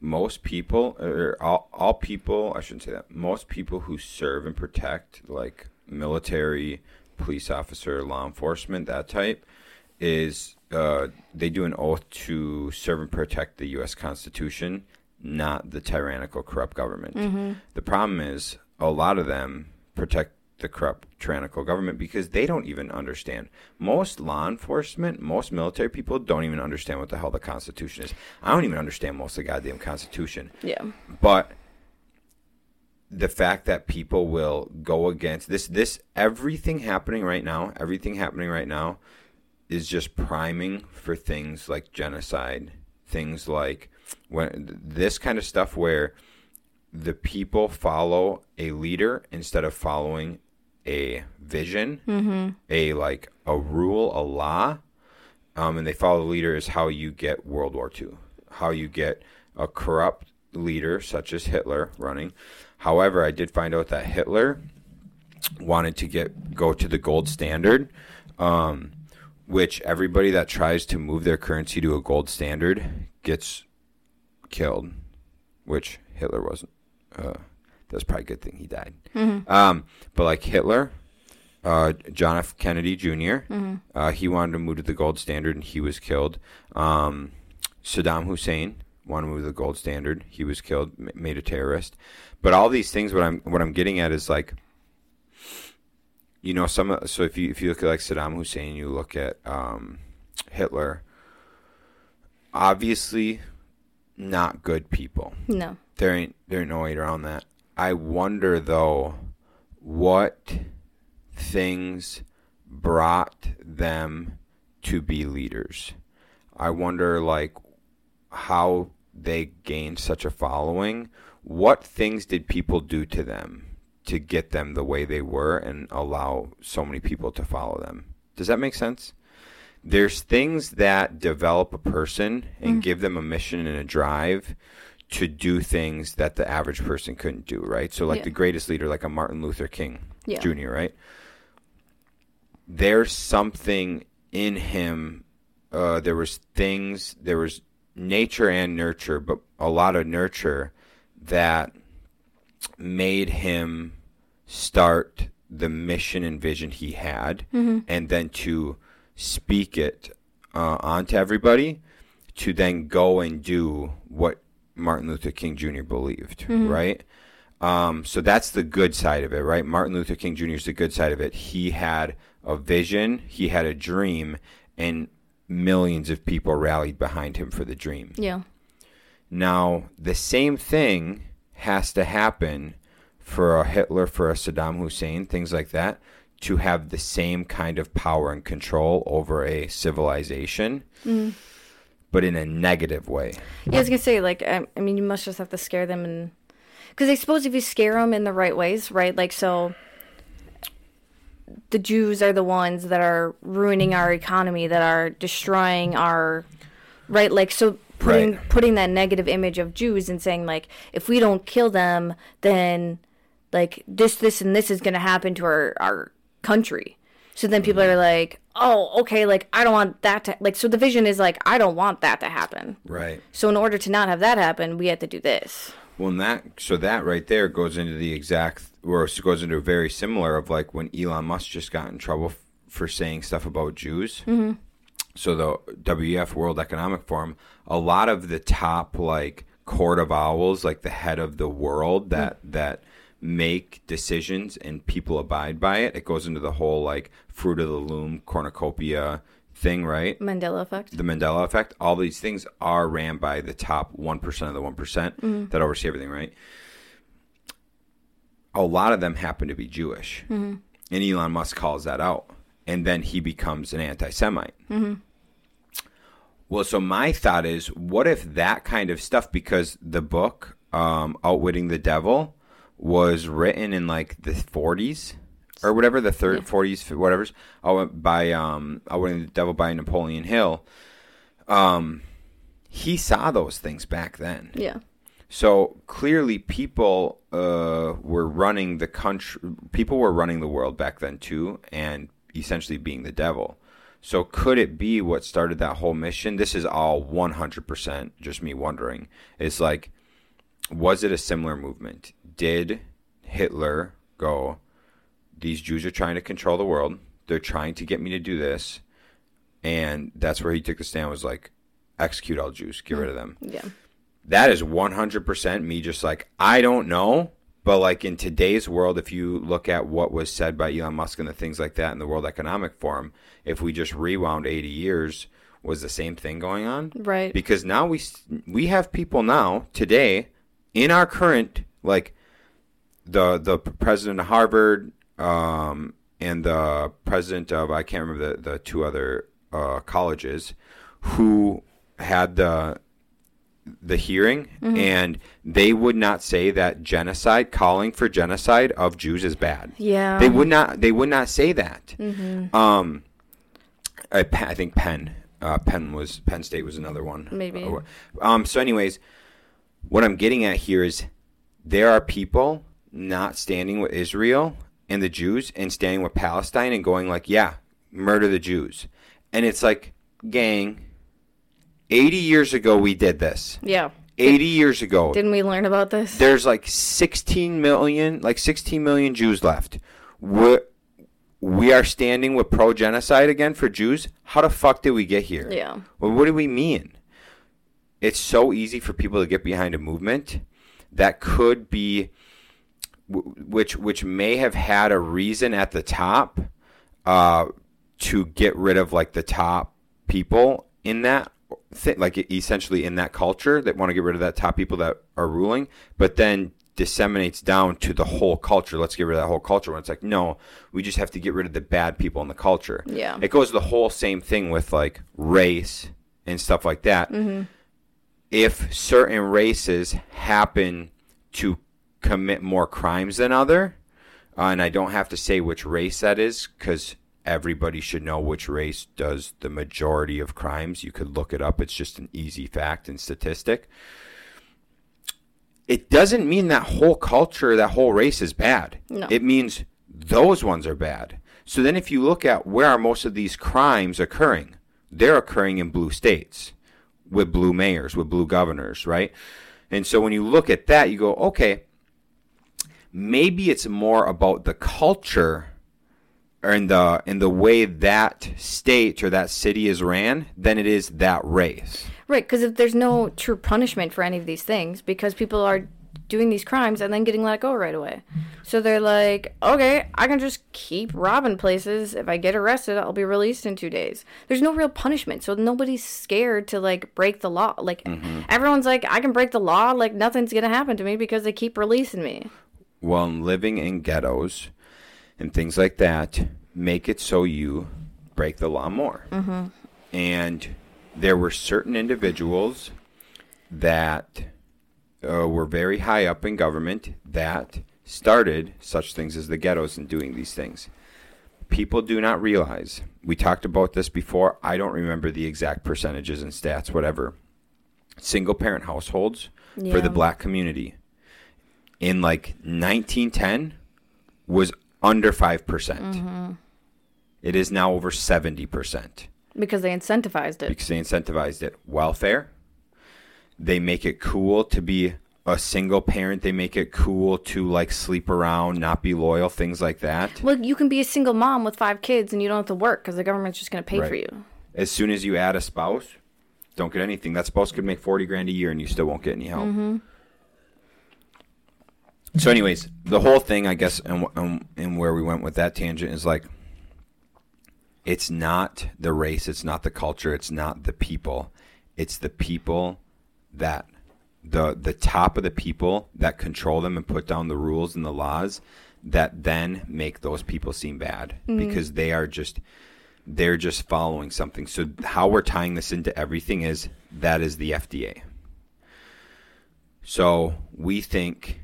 Most people, or all, all people, I shouldn't say that. Most people who serve and protect, like military, police officer, law enforcement, that type, is uh, they do an oath to serve and protect the U.S. Constitution, not the tyrannical, corrupt government. The problem is a lot of them protect the corrupt, tyrannical government because they don't even understand. Most law enforcement, most military people don't even understand what the hell the Constitution is. I don't even understand most of the goddamn Constitution. yeah But the fact that people will go against this, this everything happening right now, everything happening right now, is just priming for things like genocide, things like when this kind of stuff where the people follow a leader instead of following a vision, a like a rule, a law, um, and they follow the leader is how you get World War II, how you get a corrupt leader such as Hitler running. However, I did find out that Hitler wanted to get go to the gold standard, um, which everybody that tries to move their currency to a gold standard gets killed, which Hitler wasn't. Uh, that's probably a good thing he died. Um, but like Hitler, uh, John F. Kennedy junior uh, he wanted to move to the gold standard and he was killed. Um, Saddam Hussein wanted to move to the gold standard. He was killed, ma- made a terrorist. But all these things, what I'm what I'm getting at is like, you know, some. So if you if you look at like Saddam Hussein, you look at um, Hitler. Obviously, not good people no there ain't there ain't no way around that. I wonder though what things brought them to be leaders. I wonder like how they gained such a following. What things did people do to them to get them the way they were and allow so many people to follow them. Does that make sense? There's things that develop a person and mm. give them a mission and a drive to do things that the average person couldn't do, right? So like Yeah. the greatest leader like a Martin Luther King Yeah. Jr., right? There's something in him uh, there was things there was nature and nurture but a lot of nurture that made him start the mission and vision he had and then to speak it uh, onto everybody to then go and do what martin luther king jr believed right? Um, so that's the good side of it right? Martin luther king jr is the good side of it. He had a vision he had a dream and millions of people rallied behind him for the dream. Yeah. now, the same thing has to happen for a Hitler, for a Saddam Hussein, things like that, to have the same kind of power and control over a civilization, but in a negative way. Yeah, I was gonna say, like, I, I mean, you must just have to scare them, and because I suppose if you scare them in the right ways, right? Like, so the Jews are the ones that are ruining our economy, that are destroying our, right? Like, so putting Right. putting that negative image of Jews and saying like, if we don't kill them, then like this, this, and this is gonna happen to our our country. So then people are like, oh, okay, like I don't want that to like. So the vision is like, I don't want that to happen. Right. So in order to not have that happen, we have to do this. Well, and that so that right there goes into the exact, or goes into a very similar of like when Elon Musk just got in trouble f- for saying stuff about Jews. Mm-hmm. So the WEF World Economic Forum, a lot of the top like court of owls, like the head of the world that that make decisions and people abide by it. It goes into the whole like fruit of the loom cornucopia thing, right? Mandela effect. the Mandela effect, all these things are ran by the top 1% of the one mm-hmm. that oversee everything, right? A lot of them happen to be Jewish. Mm-hmm. And Elon Musk calls that out. And then he becomes an anti Semite. Mm-hmm. Well, so my thought is what if that kind of stuff, because the book, um, Outwitting the Devil, was written in like the 40s or whatever, the third, 40s, whatever's, oh, by um, Outwitting the Devil by Napoleon Hill. Um, he saw those things back then. Yeah. So clearly, people uh, were running the country. People were running the world back then too, and essentially being the devil. So could it be what started that whole mission? This is all one hundred percent just me wondering. It's like, was it a similar movement? Did Hitler go? These Jews are trying to control the world. They're trying to get me to do this, and that's where he took the stand. Was like, execute all Jews, get rid of them Yeah. that is 100% me just like i don't know but like in today's world if you look at what was said by elon musk and the things like that in the world economic forum if we just rewound 80 years was the same thing going on Right. because now we we have people now today in our current like the the president of harvard um and the president of i can't remember the the two other uh colleges who had the the hearing and they would not say that genocide calling for genocide of Jews is bad. Yeah. They would not they would not say that. Um I, I think Penn uh, Penn was Penn State was another one. Maybe. Uh, Um so anyways what I'm getting at here is there are people not standing with Israel and the Jews and standing with Palestine and going like, yeah, murder the Jews. And it's like, gang, 80 years ago we did this. yeah. 80 years ago. Didn't we learn about this? There's like 16 million, like 16 million Jews left. We're, we are standing with pro genocide again for Jews. How the fuck did we get here? Yeah. Well, what do we mean? It's so easy for people to get behind a movement that could be, which which may have had a reason at the top, uh, to get rid of like the top people in that, thi- like essentially in that culture that want to get rid of that top people that are ruling, but then disseminates down to the whole culture. Let's get rid of that whole culture. When it's like, no, we just have to get rid of the bad people in the culture. Yeah. It goes the whole same thing with like race and stuff like that. If certain races happen to commit more crimes than other, Uh, and I don't have to say which race that is because everybody should know which race does the majority of crimes. You could look it up, it's just an easy fact and statistic. It doesn't mean that whole culture, that whole race is bad. No. It means those ones are bad. So then, if you look at where are most of these crimes occurring, they're occurring in blue states with blue mayors, with blue governors, right? And so when you look at that, you go, okay, maybe it's more about the culture or in the in the way that state or that city is ran than it is that race. Right, because if there's no true punishment for any of these things, because people are doing these crimes and then getting let go right away. So they're like, okay, I can just keep robbing places. If I get arrested, I'll be released in two days. There's no real punishment, so nobody's scared to like break the law. Like mm-hmm. everyone's like, I can break the law. Like nothing's gonna happen to me because they keep releasing me. Well, living in ghettos and things like that make it so you break the law more. And there were certain individuals that uh, were very high up in government that started such things as the ghettos and doing these things. People do not realize. We talked about this before. I don't remember the exact percentages and stats, whatever. Single parent households for the black community in like 1910 was under 5%. percent mm-hmm. It is now over 70% Because they incentivized it. because they incentivized it. Welfare, they make it cool to be a single parent. They make it cool to like sleep around, not be loyal, things like that. Look, you can be a single mom with five kids and you don't have to work because the government's just going to pay for you. As soon as you add a spouse, don't get anything. That spouse could make 40 grand a year and you still won't get any help. Mm-hmm. So, anyways, the whole thing, I guess, and, and, and where we went with that tangent is like, it's not the race, it's not the culture, it's not the people. It's the people that the the top of the people that control them and put down the rules and the laws that then make those people seem bad mm-hmm. because they are just they're just following something. So how we're tying this into everything is that is the FDA. So we think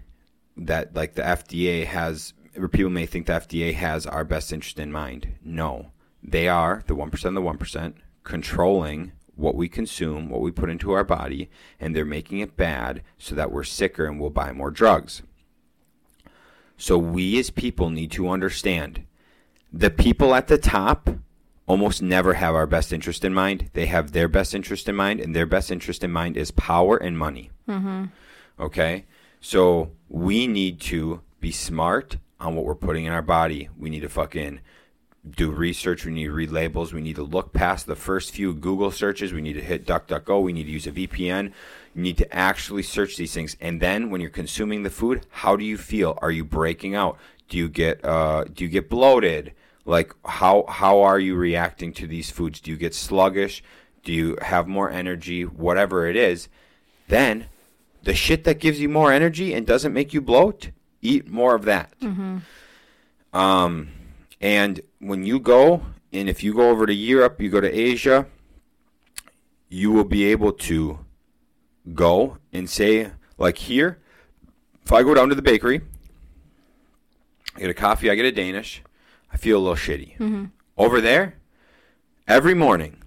that like the FDA has or people may think the FDA has our best interest in mind. No. They are the 1% of the 1% controlling what we consume, what we put into our body, and they're making it bad so that we're sicker and we'll buy more drugs. So we as people need to understand the people at the top almost never have our best interest in mind. They have their best interest in mind, and their best interest in mind is power and money. Mm-hmm. Okay? So we need to be smart on what we're putting in our body. We need to fucking do research. We need to read labels. We need to look past the first few Google searches. We need to hit DuckDuckGo. We need to use a VPN. You need to actually search these things. And then when you're consuming the food, how do you feel? Are you breaking out? Do you get uh, do you get bloated? Like how how are you reacting to these foods? Do you get sluggish? Do you have more energy? Whatever it is, then the shit that gives you more energy and doesn't make you bloat, eat more of that. Um, and when you go, and if you go over to Europe, you go to Asia, you will be able to go and say, like here, if I go down to the bakery, I get a coffee, I get a Danish, I feel a little shitty. Over there, every morning,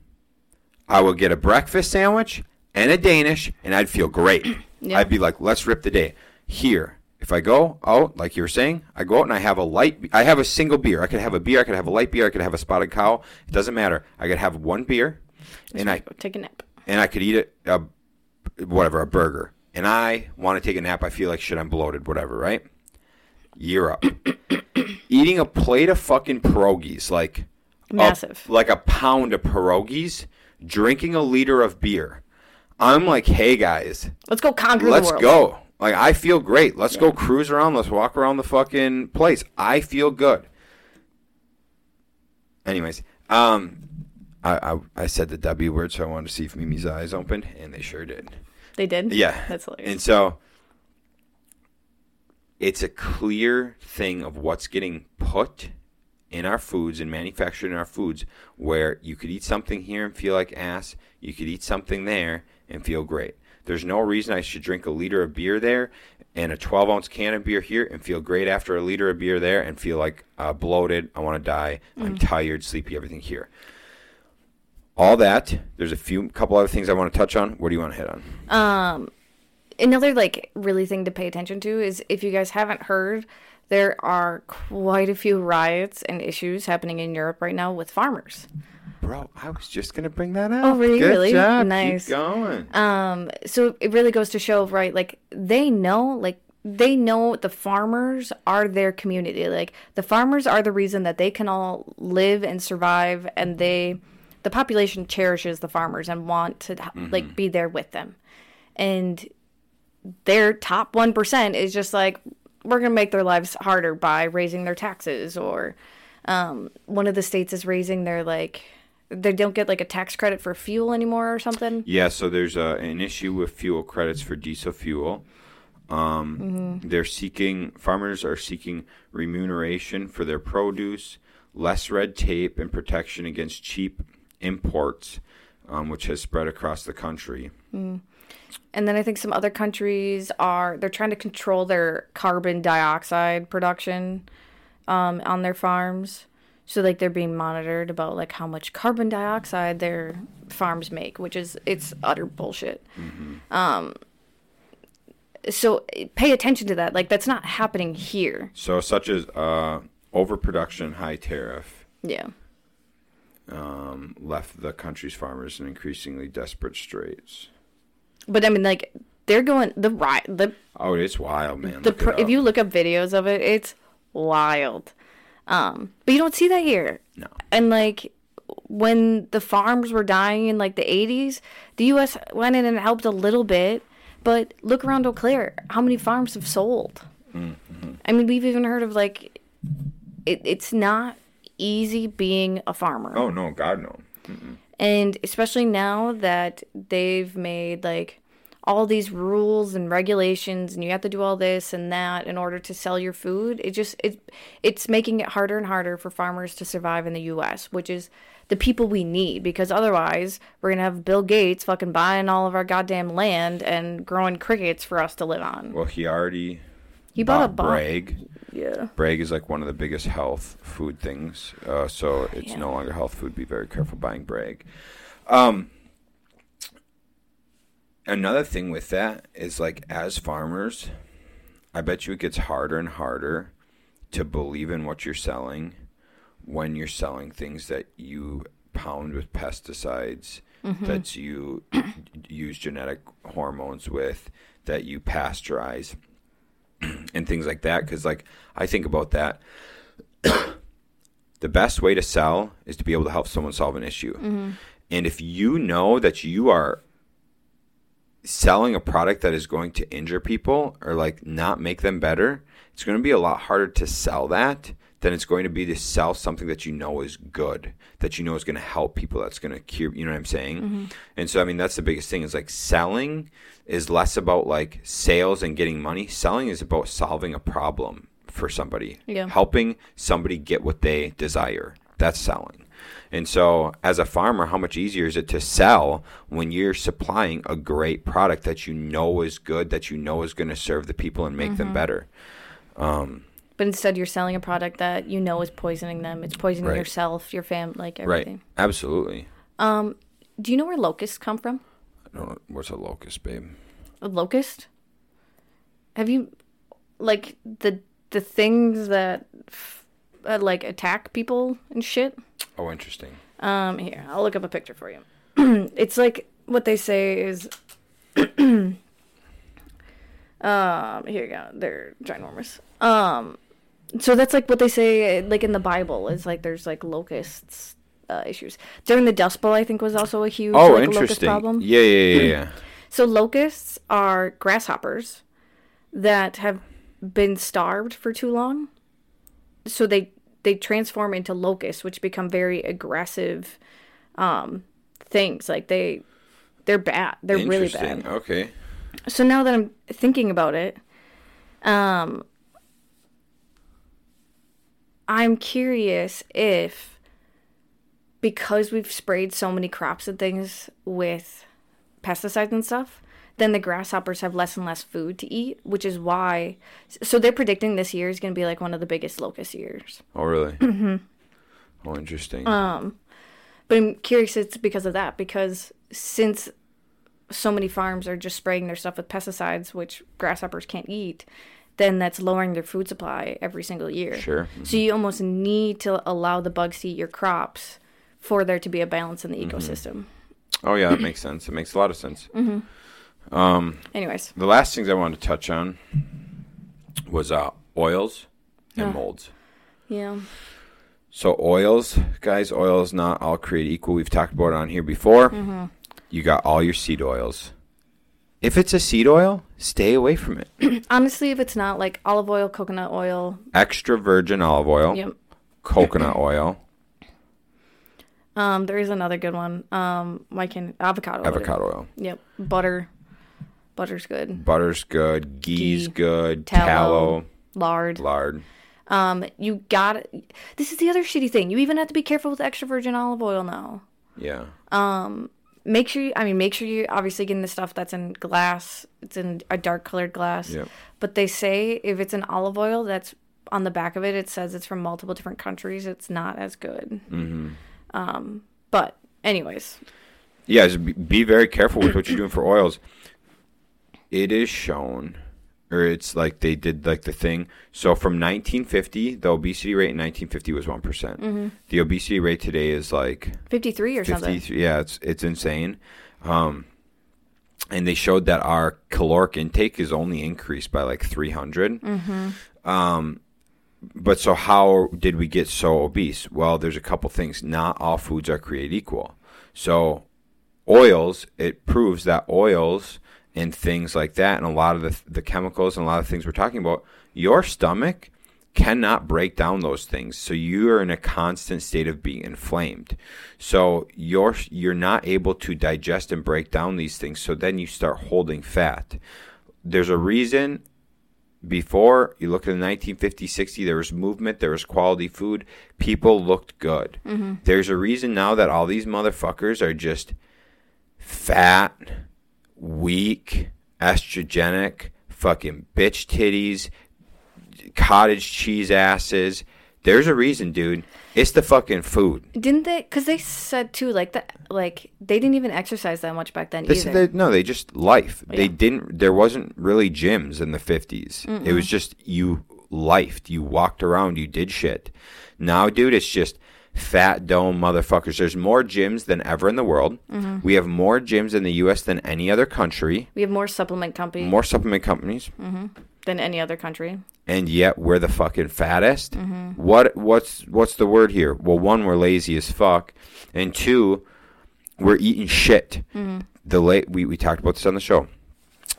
I would get a breakfast sandwich and a Danish, and I'd feel great. Yeah. I'd be like, let's rip the day. Here, if I go out, like you were saying, I go out and I have a light, I have a single beer. I could have a beer, I could have a light beer, I could have a spotted cow. It doesn't matter. I could have one beer, and I take a nap. and I could eat it, a, whatever, a burger. And I want to take a nap. I feel like shit. I'm bloated, whatever, right? Europe. (coughs) Eating a plate of fucking pierogies, like a- Massive. like a pound of pierogies, drinking a liter of beer. I'm like, hey guys, Let's go conquer let's the world. go. Like I feel great. Let's go cruise around. Let's walk around the fucking place. I feel good. Anyways, um, I, I I said the W word, so I wanted to see if Mimi's eyes opened, and they sure did. They did? Yeah, That's hilarious. And so it's a clear thing of what's getting put in our foods and manufactured in our foods where you could eat something here and feel like ass, you could eat something there and feel great. There's no reason I should drink a liter of beer there and a 12 ounce can of beer here and feel great after a liter of beer there and feel like uh, bloated. I want to die. I'm tired, sleepy, everything here. All that. There's a few, couple other things I want to touch on. What do you want to hit on? Um, another like really thing to pay attention to is if you guys haven't heard, there are quite a few riots and issues happening in Europe right now with farmers. Bro, I was just gonna bring that up. Oh, really? Good Really? job. Nice. Keep going. Um, so it really goes to show, right? Like they know, like they know the farmers are their community. Like the farmers are the reason that they can all live and survive, and they, the population cherishes the farmers and want to like be there with them, and their top one percent is just like we're gonna make their lives harder by raising their taxes, or um, one of the states is raising their like. They don't get like a tax credit for fuel anymore or something. Yeah, so there's uh, an issue with fuel credits for diesel fuel. Um, Mm-hmm. They're seeking farmers are seeking remuneration for their produce, less red tape, and protection against cheap imports, um, which has spread across the country. And then I think some other countries are they're trying to control their carbon dioxide production um, on their farms. So like they're being monitored about like how much carbon dioxide their farms make, which is it's utter bullshit. Um, so pay attention to that. Like that's not happening here. So, such as uh, overproduction, high tariff, Yeah. um, left the country's farmers in increasingly desperate straits. But I mean like they're going the right the Oh, it's wild, man. the Look it if you look up videos of it, it's wild. Um, but you don't see that here. no. And like when the farms were dying in like the 80s, the US went in and helped a little bit, but look around Eau Claire, how many farms have sold? Mm-hmm. I mean, we've even heard of like it, it's not easy being a farmer. Oh no, God no. And especially now that they've made like all these rules and regulations and you have to do all this and that in order to sell your food, it just it it's making it harder and harder for farmers to survive in the US, which is the people we need because otherwise we're going to have Bill Gates fucking buying all of our goddamn land and growing crickets for us to live on. Well, he already He bought a bought bomb. Bragg. Yeah. Bragg is like one of the biggest health food things, uh, so it's no longer health food. Be very careful buying Bragg. Um, another thing with that is like as farmers, I bet you it gets harder and harder to believe in what you're selling when you're selling things that you pound with pesticides, mm-hmm. that you (coughs) use genetic hormones with, that you pasteurize (clears throat) and things like that. Because like i think about that. (coughs) The best way to sell is to be able to help someone solve an issue. Mm-hmm. And if you know that you are selling a product that is going to injure people or like not make them better it's going to be a lot harder to sell that than it's going to be to sell something that you know is good that you know is going to help people that's going to cure you know what i'm saying? Mm-hmm. And so i mean that's the biggest thing is like selling is less about like sales and getting money. Selling is about solving a problem for somebody. Yeah. helping somebody get what they desire. That's selling and so as a farmer how much easier is it to sell when you're supplying a great product that you know is good that you know is going to serve the people and make them better But instead you're selling a product that you know is poisoning them. It's poisoning Right. yourself, your family, like everything. right absolutely Um do you know where locusts come from? I don't know, what's a locust babe A locust? Have you like the the things that f- uh, like attack people and shit? oh interesting Um, here I'll look up a picture for you. (clears throat) it's like what they say is. (clears throat) um, here you go. They're ginormous. Um, so that's like what they say, like in the Bible, is like there's like locusts uh, issues during the Dust Bowl. I think was also a huge oh like, locust interesting problem. yeah yeah yeah yeah (clears throat) So locusts are grasshoppers that have been starved for too long. So they they transform into locusts, which become very aggressive um, things. Like they they're bad. They're really bad. okay So now that I'm thinking about it, um, I'm curious if because we've sprayed so many crops and things with pesticides and stuff then the grasshoppers have less and less food to eat, which is why. So they're predicting this year is going to be like one of the biggest locust years. Oh, really? Mm-hmm. Oh, interesting. Um, but I'm curious it's because of that because since so many farms are just spraying their stuff with pesticides, which grasshoppers can't eat, then that's lowering their food supply every single year. sure. So you almost need to allow the bugs to eat your crops for there to be a balance in the Mm-hmm. ecosystem. Oh, yeah, that makes sense. It makes a lot of sense. Mm-hmm. Um, Anyways, the last things I wanted to touch on was uh, oils and Yeah. molds. yeah. So oils, guys, oils not all created equal. We've talked about it on here before. Mm-hmm. You got all your seed oils. If it's a seed oil, stay away from it. (clears throat) Honestly, if it's not like olive oil, coconut oil, Extra virgin olive oil, yep. coconut (clears throat) oil, Um, there is another good one. Um, why can avocado? oil. avocado oil. Yep. Butter. Butter's good. Butter's good, ghee's Ghee, good, tallow. tallow, Lard. lard. Um, you got This is the other shitty thing. You even have to be careful with extra virgin olive oil now. Yeah. Make sure you, I mean, make sure you obviously getting the stuff that's in glass. It's in a dark colored glass. Yep. But they say if it's an olive oil that's on the back of it, it says it's from multiple different countries. It's not as good. Mm-hmm. Um, but anyways, Yeah, be, be very careful with what you're doing for oils. It is shown, or it's like they did like the thing. So from 1950, the obesity rate in 1950 was one Mm-hmm. The obesity rate today is like 53 or something. Yeah, it's it's insane. Um, and they showed that our caloric intake is only increased by like 300. Um, but so how did we get so obese? Well, there's a couple things. Not all foods are created equal. So oils, it proves that oils and things like that, and a lot of the the chemicals and a lot of things we're talking about, your stomach cannot break down those things. So you are in a constant state of being inflamed. So you're you're not able to digest and break down these things. So then you start holding fat. There's a reason before you look at the 1950 60 there was movement there was quality food people looked good mm-hmm. there's a reason now that all these motherfuckers are just fat weak estrogenic fucking bitch titties cottage cheese asses there's a reason dude it's the fucking food Didn't they? Because they said too, like that, like they didn't even exercise that much back then They either. they, no, they just life. They didn't. There wasn't really gyms in the 50s. It was just you lifed. You walked around. You did shit. Now, dude, it's just fat dome motherfuckers. There's more gyms than ever in the world. Mm-hmm. We have more gyms in the U.S. than any other country. we have more supplement companies. More supplement companies, than any other country. and yet we're the fucking fattest. Mm-hmm. What? What's what's the word here? Well, one, we're lazy as fuck, and two, we're eating shit. Mm-hmm. The late we we talked about this on the show.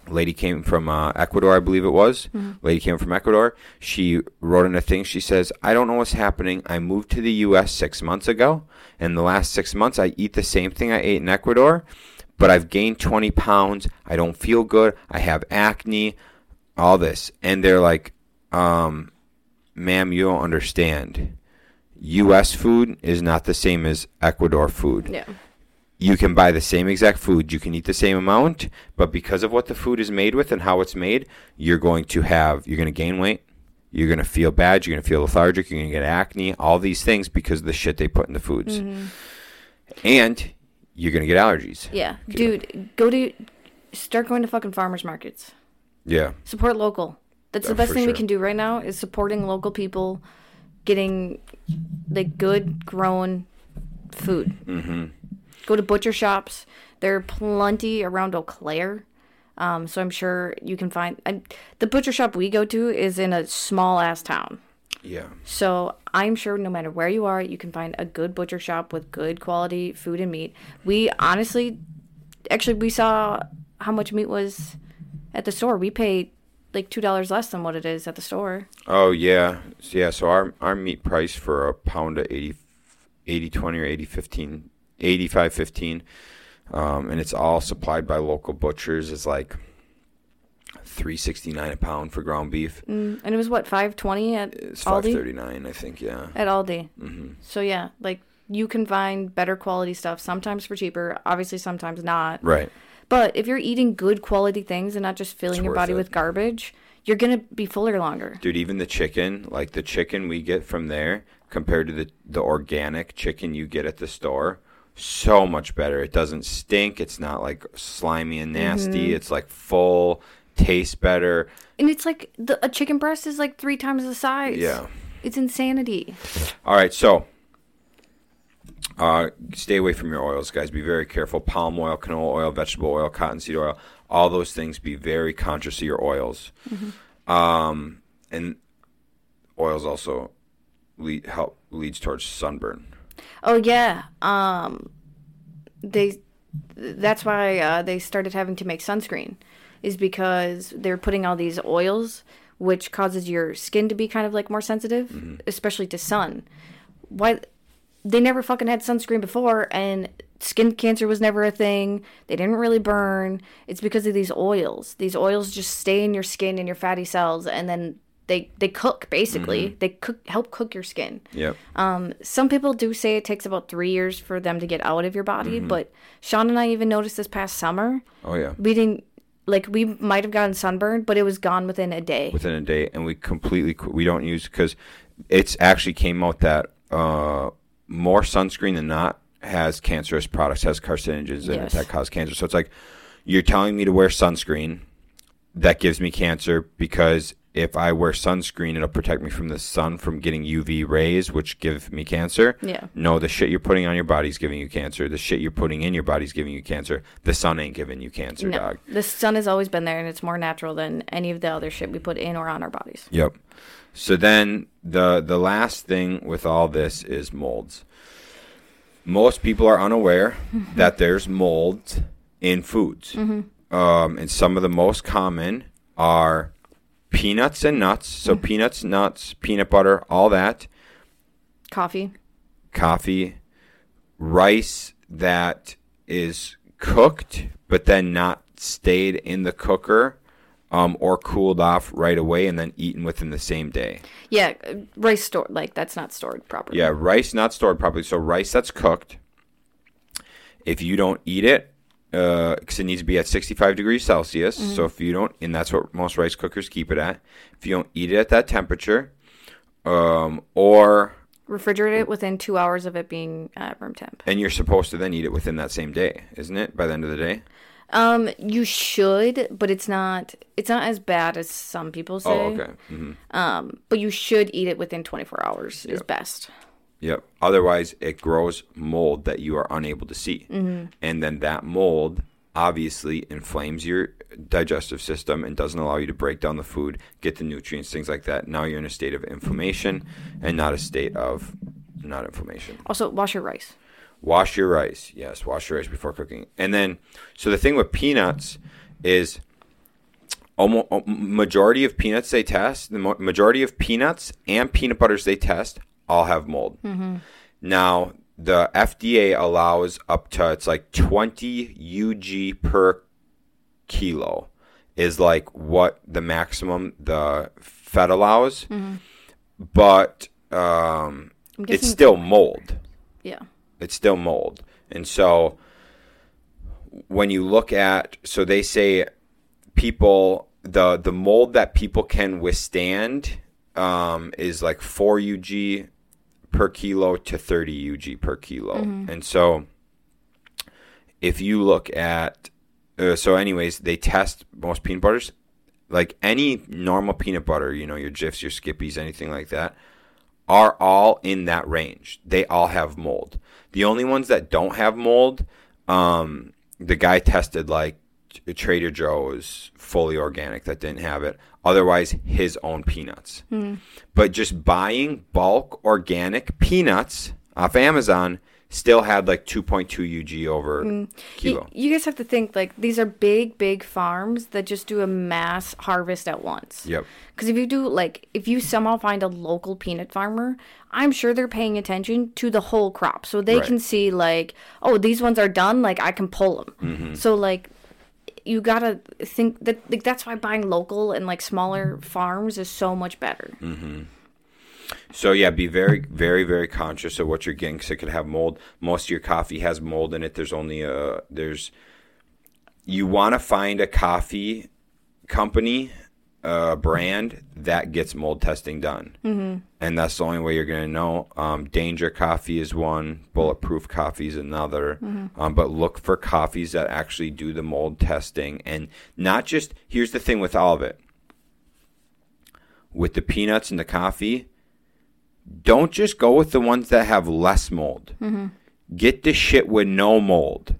Lady came from uh, Ecuador, I believe it was. Lady came from Ecuador. She wrote in a thing. She says, "I don't know what's happening. I moved to the U.S. six months ago, and the last six months I eat the same thing I ate in Ecuador, but I've gained twenty pounds. I don't feel good. I have acne, all this." And they're like, um, "Ma'am, you don't understand. U.S. food is not the same as Ecuador food." Yeah. You can buy the same exact food, you can eat the same amount, but because of what the food is made with and how it's made, you're going to have you're going to gain weight, you're going to feel bad, you're going to feel lethargic, you're going to get acne, all these things because of the shit they put in the foods. Mm-hmm. And you're going to get allergies. Yeah, dude, go to start going to fucking farmers markets. Yeah. Support local. That's the Oh, best thing we can do right now is supporting local people, getting like good grown food. Mm-hmm. Go to butcher shops. There are plenty around Eau Claire. Um, so I'm sure you can find I, the butcher shop we go to is in a small ass town. Yeah. So I'm sure no matter where you are, you can find a good butcher shop with good quality food and meat. We honestly, actually, we saw how much meat was at the store. We paid like two dollars less than what it is at the store. Oh yeah. So, yeah, so our our meat price for a pound of 80 80 20 or 80 15 85 15 um, and it's all supplied by local butchers is like 369 a pound for ground beef. Mm, and it was what five twenty at It's Aldi. 539, I think, yeah. At Aldi. Mm-hmm. So yeah, like you can find better quality stuff sometimes for cheaper. Obviously, sometimes not. Right. But if you're eating good quality things and not just filling It's your body it. with garbage, you're gonna be fuller longer. Dude, even the chicken, like the chicken we get from there compared to the, the organic chicken you get at the store, so much better. It doesn't stink. It's not like slimy and nasty. Mm-hmm. It's like full, tastes better. And it's like the, a chicken breast is like three times the size. Yeah. It's insanity. All right, so uh, stay away from your oils, guys. Be very careful. Palm oil, canola oil, vegetable oil, cottonseed oil, all those things. Be very conscious of your oils. Um, and oils also lead, help leads towards sunburn. Oh yeah. Um they that's why uh, they started having to make sunscreen is because they're putting all these oils which causes your skin to be kind of like more sensitive, especially to sun. Why they never fucking had sunscreen before and skin cancer was never a thing. They didn't really burn. It's because of these oils. These oils just stay in your skin and your fatty cells and then they they cook basically. They cook help cook your skin. Yep. Um, some people do say it takes about three years for them to get out of your body, but Shaun and I even noticed this past summer Oh yeah. we didn't like we might have gotten sunburned, but it was gone within a day. Within a day, and we completely we don't use because it's actually came out that uh, more sunscreen than not has cancerous products, has carcinogens in it that cause cancer. So it's like you're telling me to wear sunscreen that gives me cancer because if I wear sunscreen, it'll protect me from the sun from getting UV rays, which give me cancer. Yeah. No, the shit you're putting on your body's giving you cancer. The shit you're putting in your body's giving you cancer. The sun ain't giving you cancer, no, dog. the sun has always been there, and it's more natural than any of the other shit we put in or on our bodies. Yep. So then the the last thing with all this is molds. Most people are unaware that there's molds in foods. Um, and some of the most common are peanuts and nuts. So peanuts, nuts, peanut butter, all that. Coffee, Coffee, rice that is cooked but then not stayed in the cooker um, or cooled off right away and then eaten within the same day. yeah, uh, rice stored like that's not stored properly. Yeah, rice not stored properly. So rice that's cooked. If you don't eat it, because it needs to be at 65 degrees Celsius. So if you don't, and that's what most rice cookers keep it at. If you don't eat it at that temperature, um, or refrigerate it within two hours of it being at room temp. and you're supposed to then eat it within that same day, isn't it? By the end of the day. Um, you should, but it's not. It's not as bad as some people say. Oh, okay. hmm Um, but you should eat it within 24 hours is best. Yep. Otherwise, it grows mold that you are unable to see. Mm-hmm. And then that mold obviously inflames your digestive system and doesn't allow you to break down the food, get the nutrients, things like that. Now you're in a state of inflammation and not a state of not inflammation. Also, wash your rice. Wash your rice. Yes, wash your rice before cooking. And then, so the thing with peanuts is almost majority of peanuts they test, the majority of peanuts and peanut butters they test all have mold. Now, the FDA allows up to it's like 20 UG per kilo is like what the maximum the Fed allows. But um, it's still mold Yeah. it's still mold. And so when you look at so they say people the the mold that people can withstand um, is like 4 UG per kilo to 30 UG per kilo. And so if you look at uh, so anyways they test most peanut butters like any normal peanut butter, you know, your Jifs, your Skippies, anything like that, are all in that range. They all have mold. The only ones that don't have mold, um, the guy tested like Trader Joe's fully organic that didn't have it. Otherwise, his own peanuts. But just buying bulk organic peanuts off Amazon still had like 2.2 UG over kilo. You, you guys have to think like these are big, big farms that just do a mass harvest at once. Yep. Because if you do like, if you somehow find a local peanut farmer, I'm sure they're paying attention to the whole crop, so they Right. can see like, oh, these ones are done. Like I can pull them. Mm-hmm. So like, you gotta think that like that's why buying local and like smaller farms is so much better. Mm. So yeah, be very, very, very conscious of what you're getting because it could have mold. Most of your coffee has mold in it. There's only a there's you want to find a coffee company, a brand that gets mold testing done, mm-hmm. and that's the only way you're going to know. Um, Danger Coffee is one, Bulletproof Coffee is another, um, but look for coffees that actually do the mold testing, and not just. Here's the thing with all of it. With the peanuts and the coffee, don't just go with the ones that have less mold. Get the shit with no mold.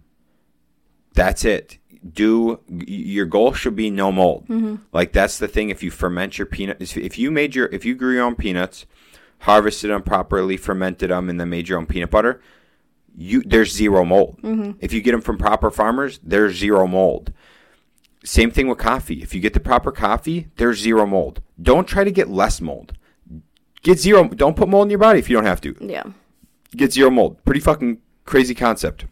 That's it. Do your goal should be no mold. Mm-hmm. Like that's the thing. If you ferment your peanuts, if you made your, if you grew your own peanuts, harvested them properly, fermented them, and then made your own peanut butter, you there's zero mold. Mm-hmm. If you get them from proper farmers, there's zero mold. Same thing with coffee. If you get the proper coffee, there's zero mold. Don't try to get less mold. Get zero. Don't put mold in your body if you don't have to. Yeah. Get zero mold. Pretty fucking crazy concept.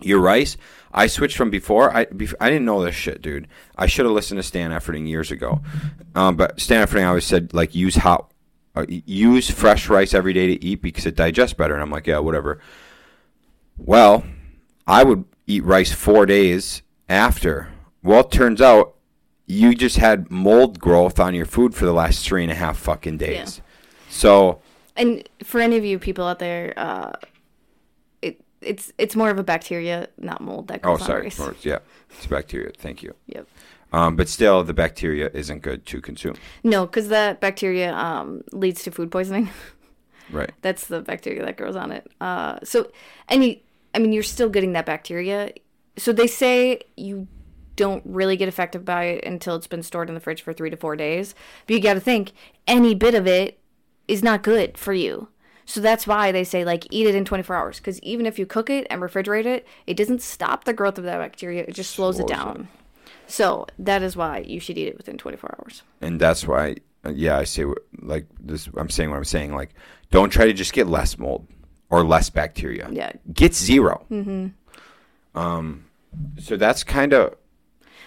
Your rice. I switched from before. I bef- I didn't know this shit, dude. I should have listened to Stan Efferding years ago. Um, but Stan Efferding always said like use hot, uh, use fresh rice every day to eat because it digests better. And I'm like, yeah, whatever. Well, I would eat rice four days after. Well, it turns out you just had mold growth on your food for the last three and a half fucking days. So And for any of you people out there, uh, it's it's more of a bacteria, not mold that Oh, grows on sorry. Or- Yeah, it's bacteria. Thank you. Yep. Um, but still, the bacteria isn't good to consume. No, because that bacteria um, leads to food poisoning. (laughs) Right. That's the bacteria that grows on it. Uh, so any, I mean, you're still getting that bacteria. So they say you don't really get affected by it until it's been stored in the fridge for three to four days. But you got to think any bit of it is not good for you. So that's why they say like eat it in 24 hours because even if you cook it and refrigerate it, it doesn't stop the growth of that bacteria. It just slows, Slows it it. down. So that is why you should eat it within 24 hours. And that's why, uh, yeah, I say like this. I'm saying what I'm saying. Like, don't try to just get less mold or less bacteria. Yeah. Get 0 Mm-hmm. Um. So that's kind of.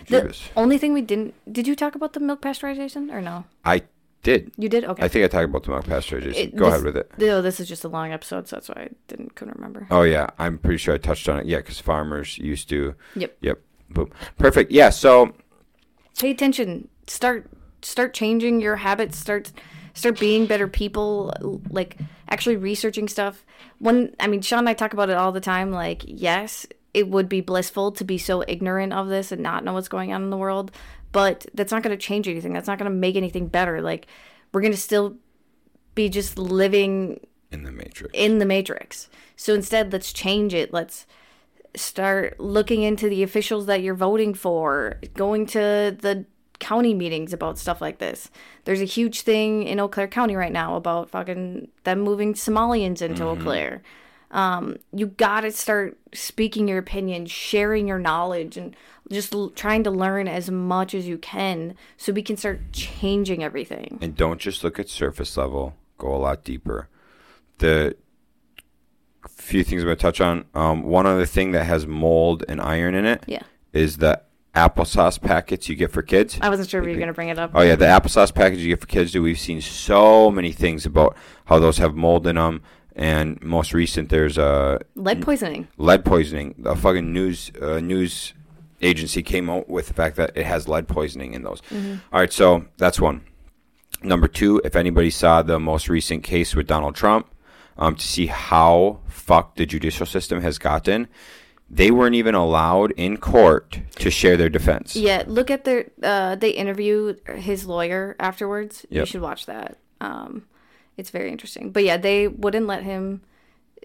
The only thing we didn't did you talk about the milk pasteurization or no? I did. You did? Okay. I think I talked about the milk pasteurization. It- Go this- ahead with it. No, this is just a long episode, so that's why I didn't couldn't remember. Oh yeah, I'm pretty sure I touched on it. Yeah, because farmers used to. Yep. Yep. Boom. Perfect. Yeah. So Pay attention. Start start changing your habits. Start start being better people. Like actually researching stuff. When I mean, Shaun and I talk about it all the time. Like, yes, it would be blissful to be so ignorant of this and not know what's going on in the world, but that's not going to change anything. That's not going to make anything better. Like, we're going to still be just living in the matrix. in the matrix. So instead, let's change it. Let's start looking into the officials that you're voting for, going to the county meetings about stuff like this. There's a huge thing in Eau Claire County right now about fucking them moving Somalians into Eau Claire. Um, you gotta start speaking your opinion, sharing your knowledge, and just l- trying to learn as much as you can so we can start changing everything. And don't just look at surface level. Go a lot deeper. The few things I'm going to touch on. Um, one other thing that has mold and iron in it is Yeah. is the applesauce packets you get for kids. I wasn't sure if you were gonna bring it up. Oh yeah, the applesauce packets you get for kids. Dude, we've seen so many things about how those have mold in them. And most recent, there's a Lead poisoning. lead poisoning. A fucking news uh, news agency came out with the fact that it has lead poisoning in those. All right, so that's one. Number two, if anybody saw the most recent case with Donald Trump, um, to see how fucked the judicial system has gotten, they weren't even allowed in court to share their defense. Yeah, look at their. Uh, they interviewed his lawyer afterwards. You should watch that. Um, it's very interesting. But yeah, they wouldn't let him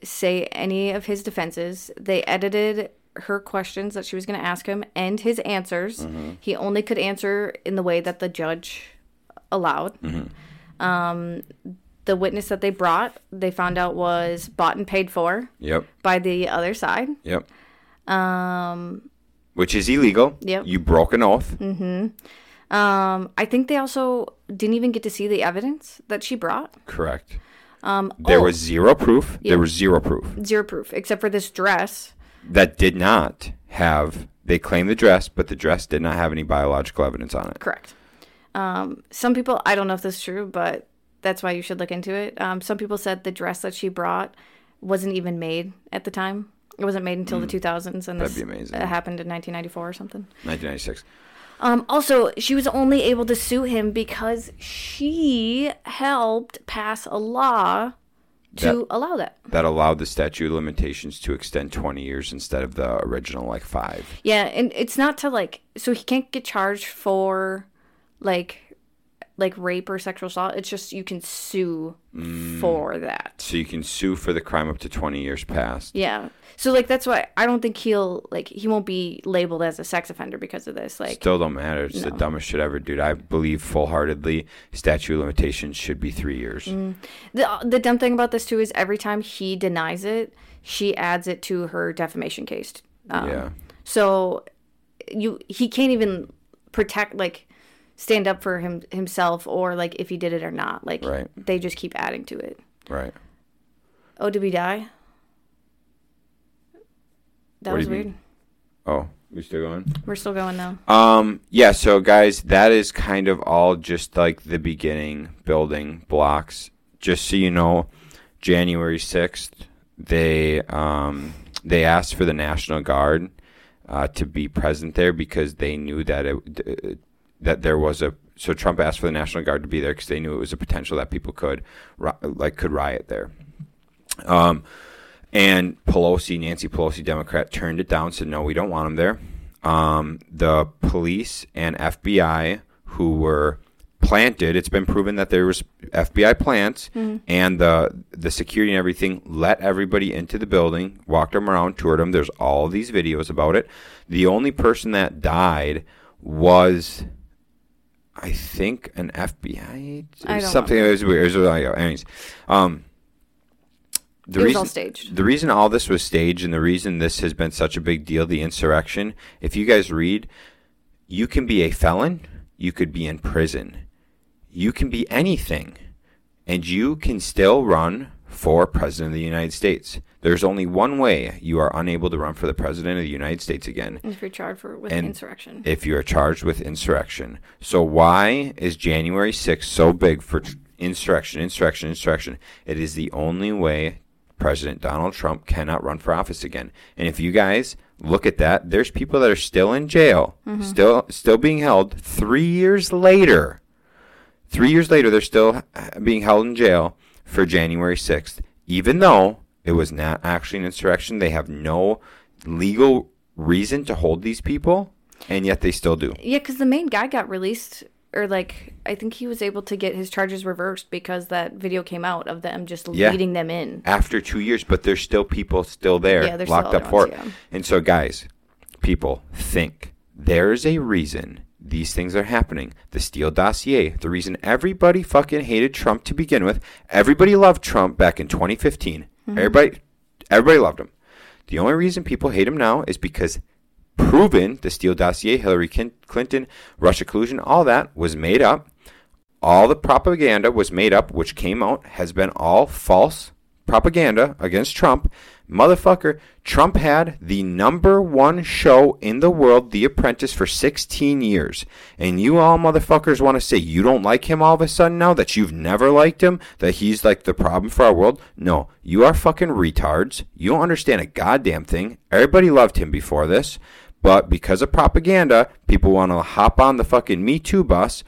say any of his defenses. They edited her questions that she was going to ask him and his answers. He only could answer in the way that the judge allowed. Um, the witness that they brought, they found out was bought and paid for Yep. by the other side. Yep. Um, Which is illegal. Yep. You broke an oath. Hmm. Um, I think they also didn't even get to see the evidence that she brought. Correct. Um, There oh, was zero proof. There was zero proof. zero proof except for this dress. That did not have they claimed the dress but the dress did not have any biological evidence on it Correct. Um, some people, I don't know if this is true, but that's why you should look into it. Um, some people said the dress that she brought wasn't even made at the time. It wasn't made until the 2000s, and Mm. That'd this be amazing. uh, happened in 1994 or something. 1996. Um, also, she was only able to sue him because she helped pass a law to That- allow that. That allowed the statute of limitations to extend 20 years instead of the original like five. Yeah, and it's not to like so he can't get charged for like like rape or sexual assault. It's just you can sue Mm. for that. So you can sue for the crime up to 20 years past. Yeah. So like that's why I don't think he'll like he won't be labeled as a sex offender because of this. Like Still don't matter. It's the dumbest shit ever, dude. I believe full heartedly statute of limitations should be three years. Mm. the the dumb thing about this too is every time he denies it, she adds it to her defamation case. Um, yeah. So you he can't even protect like stand up for him himself or like if he did it or not. Like Right. they just keep adding to it. Right. Oh, did we die? That What was you mean? weird. Oh, we still going? We're still going though. Um, yeah, so guys, that is kind of all just like the beginning building blocks. Just so you know, January 6th, they um they asked for the National Guard uh, to be present there because they knew that it that there was a so Trump asked for the National Guard to be there because they knew it was a potential that people could like could riot there. Um, and Pelosi, Nancy Pelosi, Democrat, turned it down. Said no, we don't want them there. Um, the police and FBI who were planted. It's been proven that there was FBI plants, and the the security and everything let everybody into the building, walked them around, toured them. There's all these videos about it. The only person that died was. I think an FBI agent. I don't something. It was weird. It was, anyways, um, the it reason all staged. the reason all this was staged and the reason this has been such a big deal, the insurrection, if you guys read, you can be a felon, you could be in prison, you can be anything, and you can still run for president of the United States. There's only one way you are unable to run for the president of the United States again If you're charged for with And insurrection. if you are charged with insurrection. So why is January 6th so big for tr- insurrection, insurrection, insurrection? It is the only way President Donald Trump cannot run for office again. And if you guys look at that, there's people that are still in jail, still still being held 3 years later. 3 years later they're still uh, being held in jail for January 6th even though it was not actually an insurrection. They have no legal reason to hold these people, and yet they still do. yeah, because the main guy got released, or like I think he was able to get his charges reversed because that video came out of them just Yeah. leading them in. After two years, but there's still people still there Yeah, locked up for it. yeah. And so, guys, people think there's a reason these things are happening. The Steele dossier, the reason everybody fucking hated Trump to begin with. Everybody loved Trump back in 2015. Mm-hmm. Everybody, everybody loved him. The only reason people hate him now is because proven the Steele dossier, Hillary Clinton, Russia collusion, all that was made up. All the propaganda was made up, which came out, has been all false propaganda against Trump. Motherfucker, Trump had the number one show in the world, The Apprentice, for 16 years. And you all motherfuckers want to say you don't like him all of a sudden now, that you've never liked him, that he's like the problem for our world? No, you are fucking retards. You don't understand a goddamn thing. Everybody loved him before this. But because of propaganda, people want to hop on the fucking Me Too bus,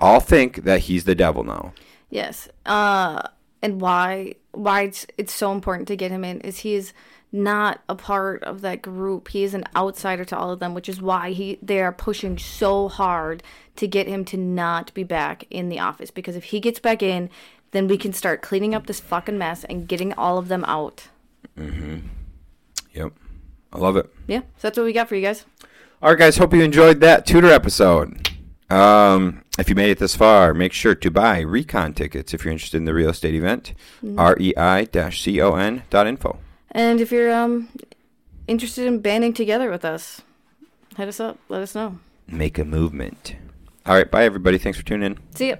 all think that he's the devil now. Yes. Uh, and why why it's it's so important to get him in is he is not a part of that group. He is an outsider to all of them, which is why he they are pushing so hard to get him to not be back in the office. Because if he gets back in, then we can start cleaning up this fucking mess and getting all of them out. Mhm. Yep. I love it. Yeah, so that's what we got for you guys. All right, guys. Hope you enjoyed that tutor episode. Um, if you made it this far, make sure to buy recon tickets if you're interested in the real estate event. R E I C O N dot info. And if you're um interested in banding together with us, hit us up. Let us know. Make a movement. All right. Bye, everybody. Thanks for tuning in. See ya.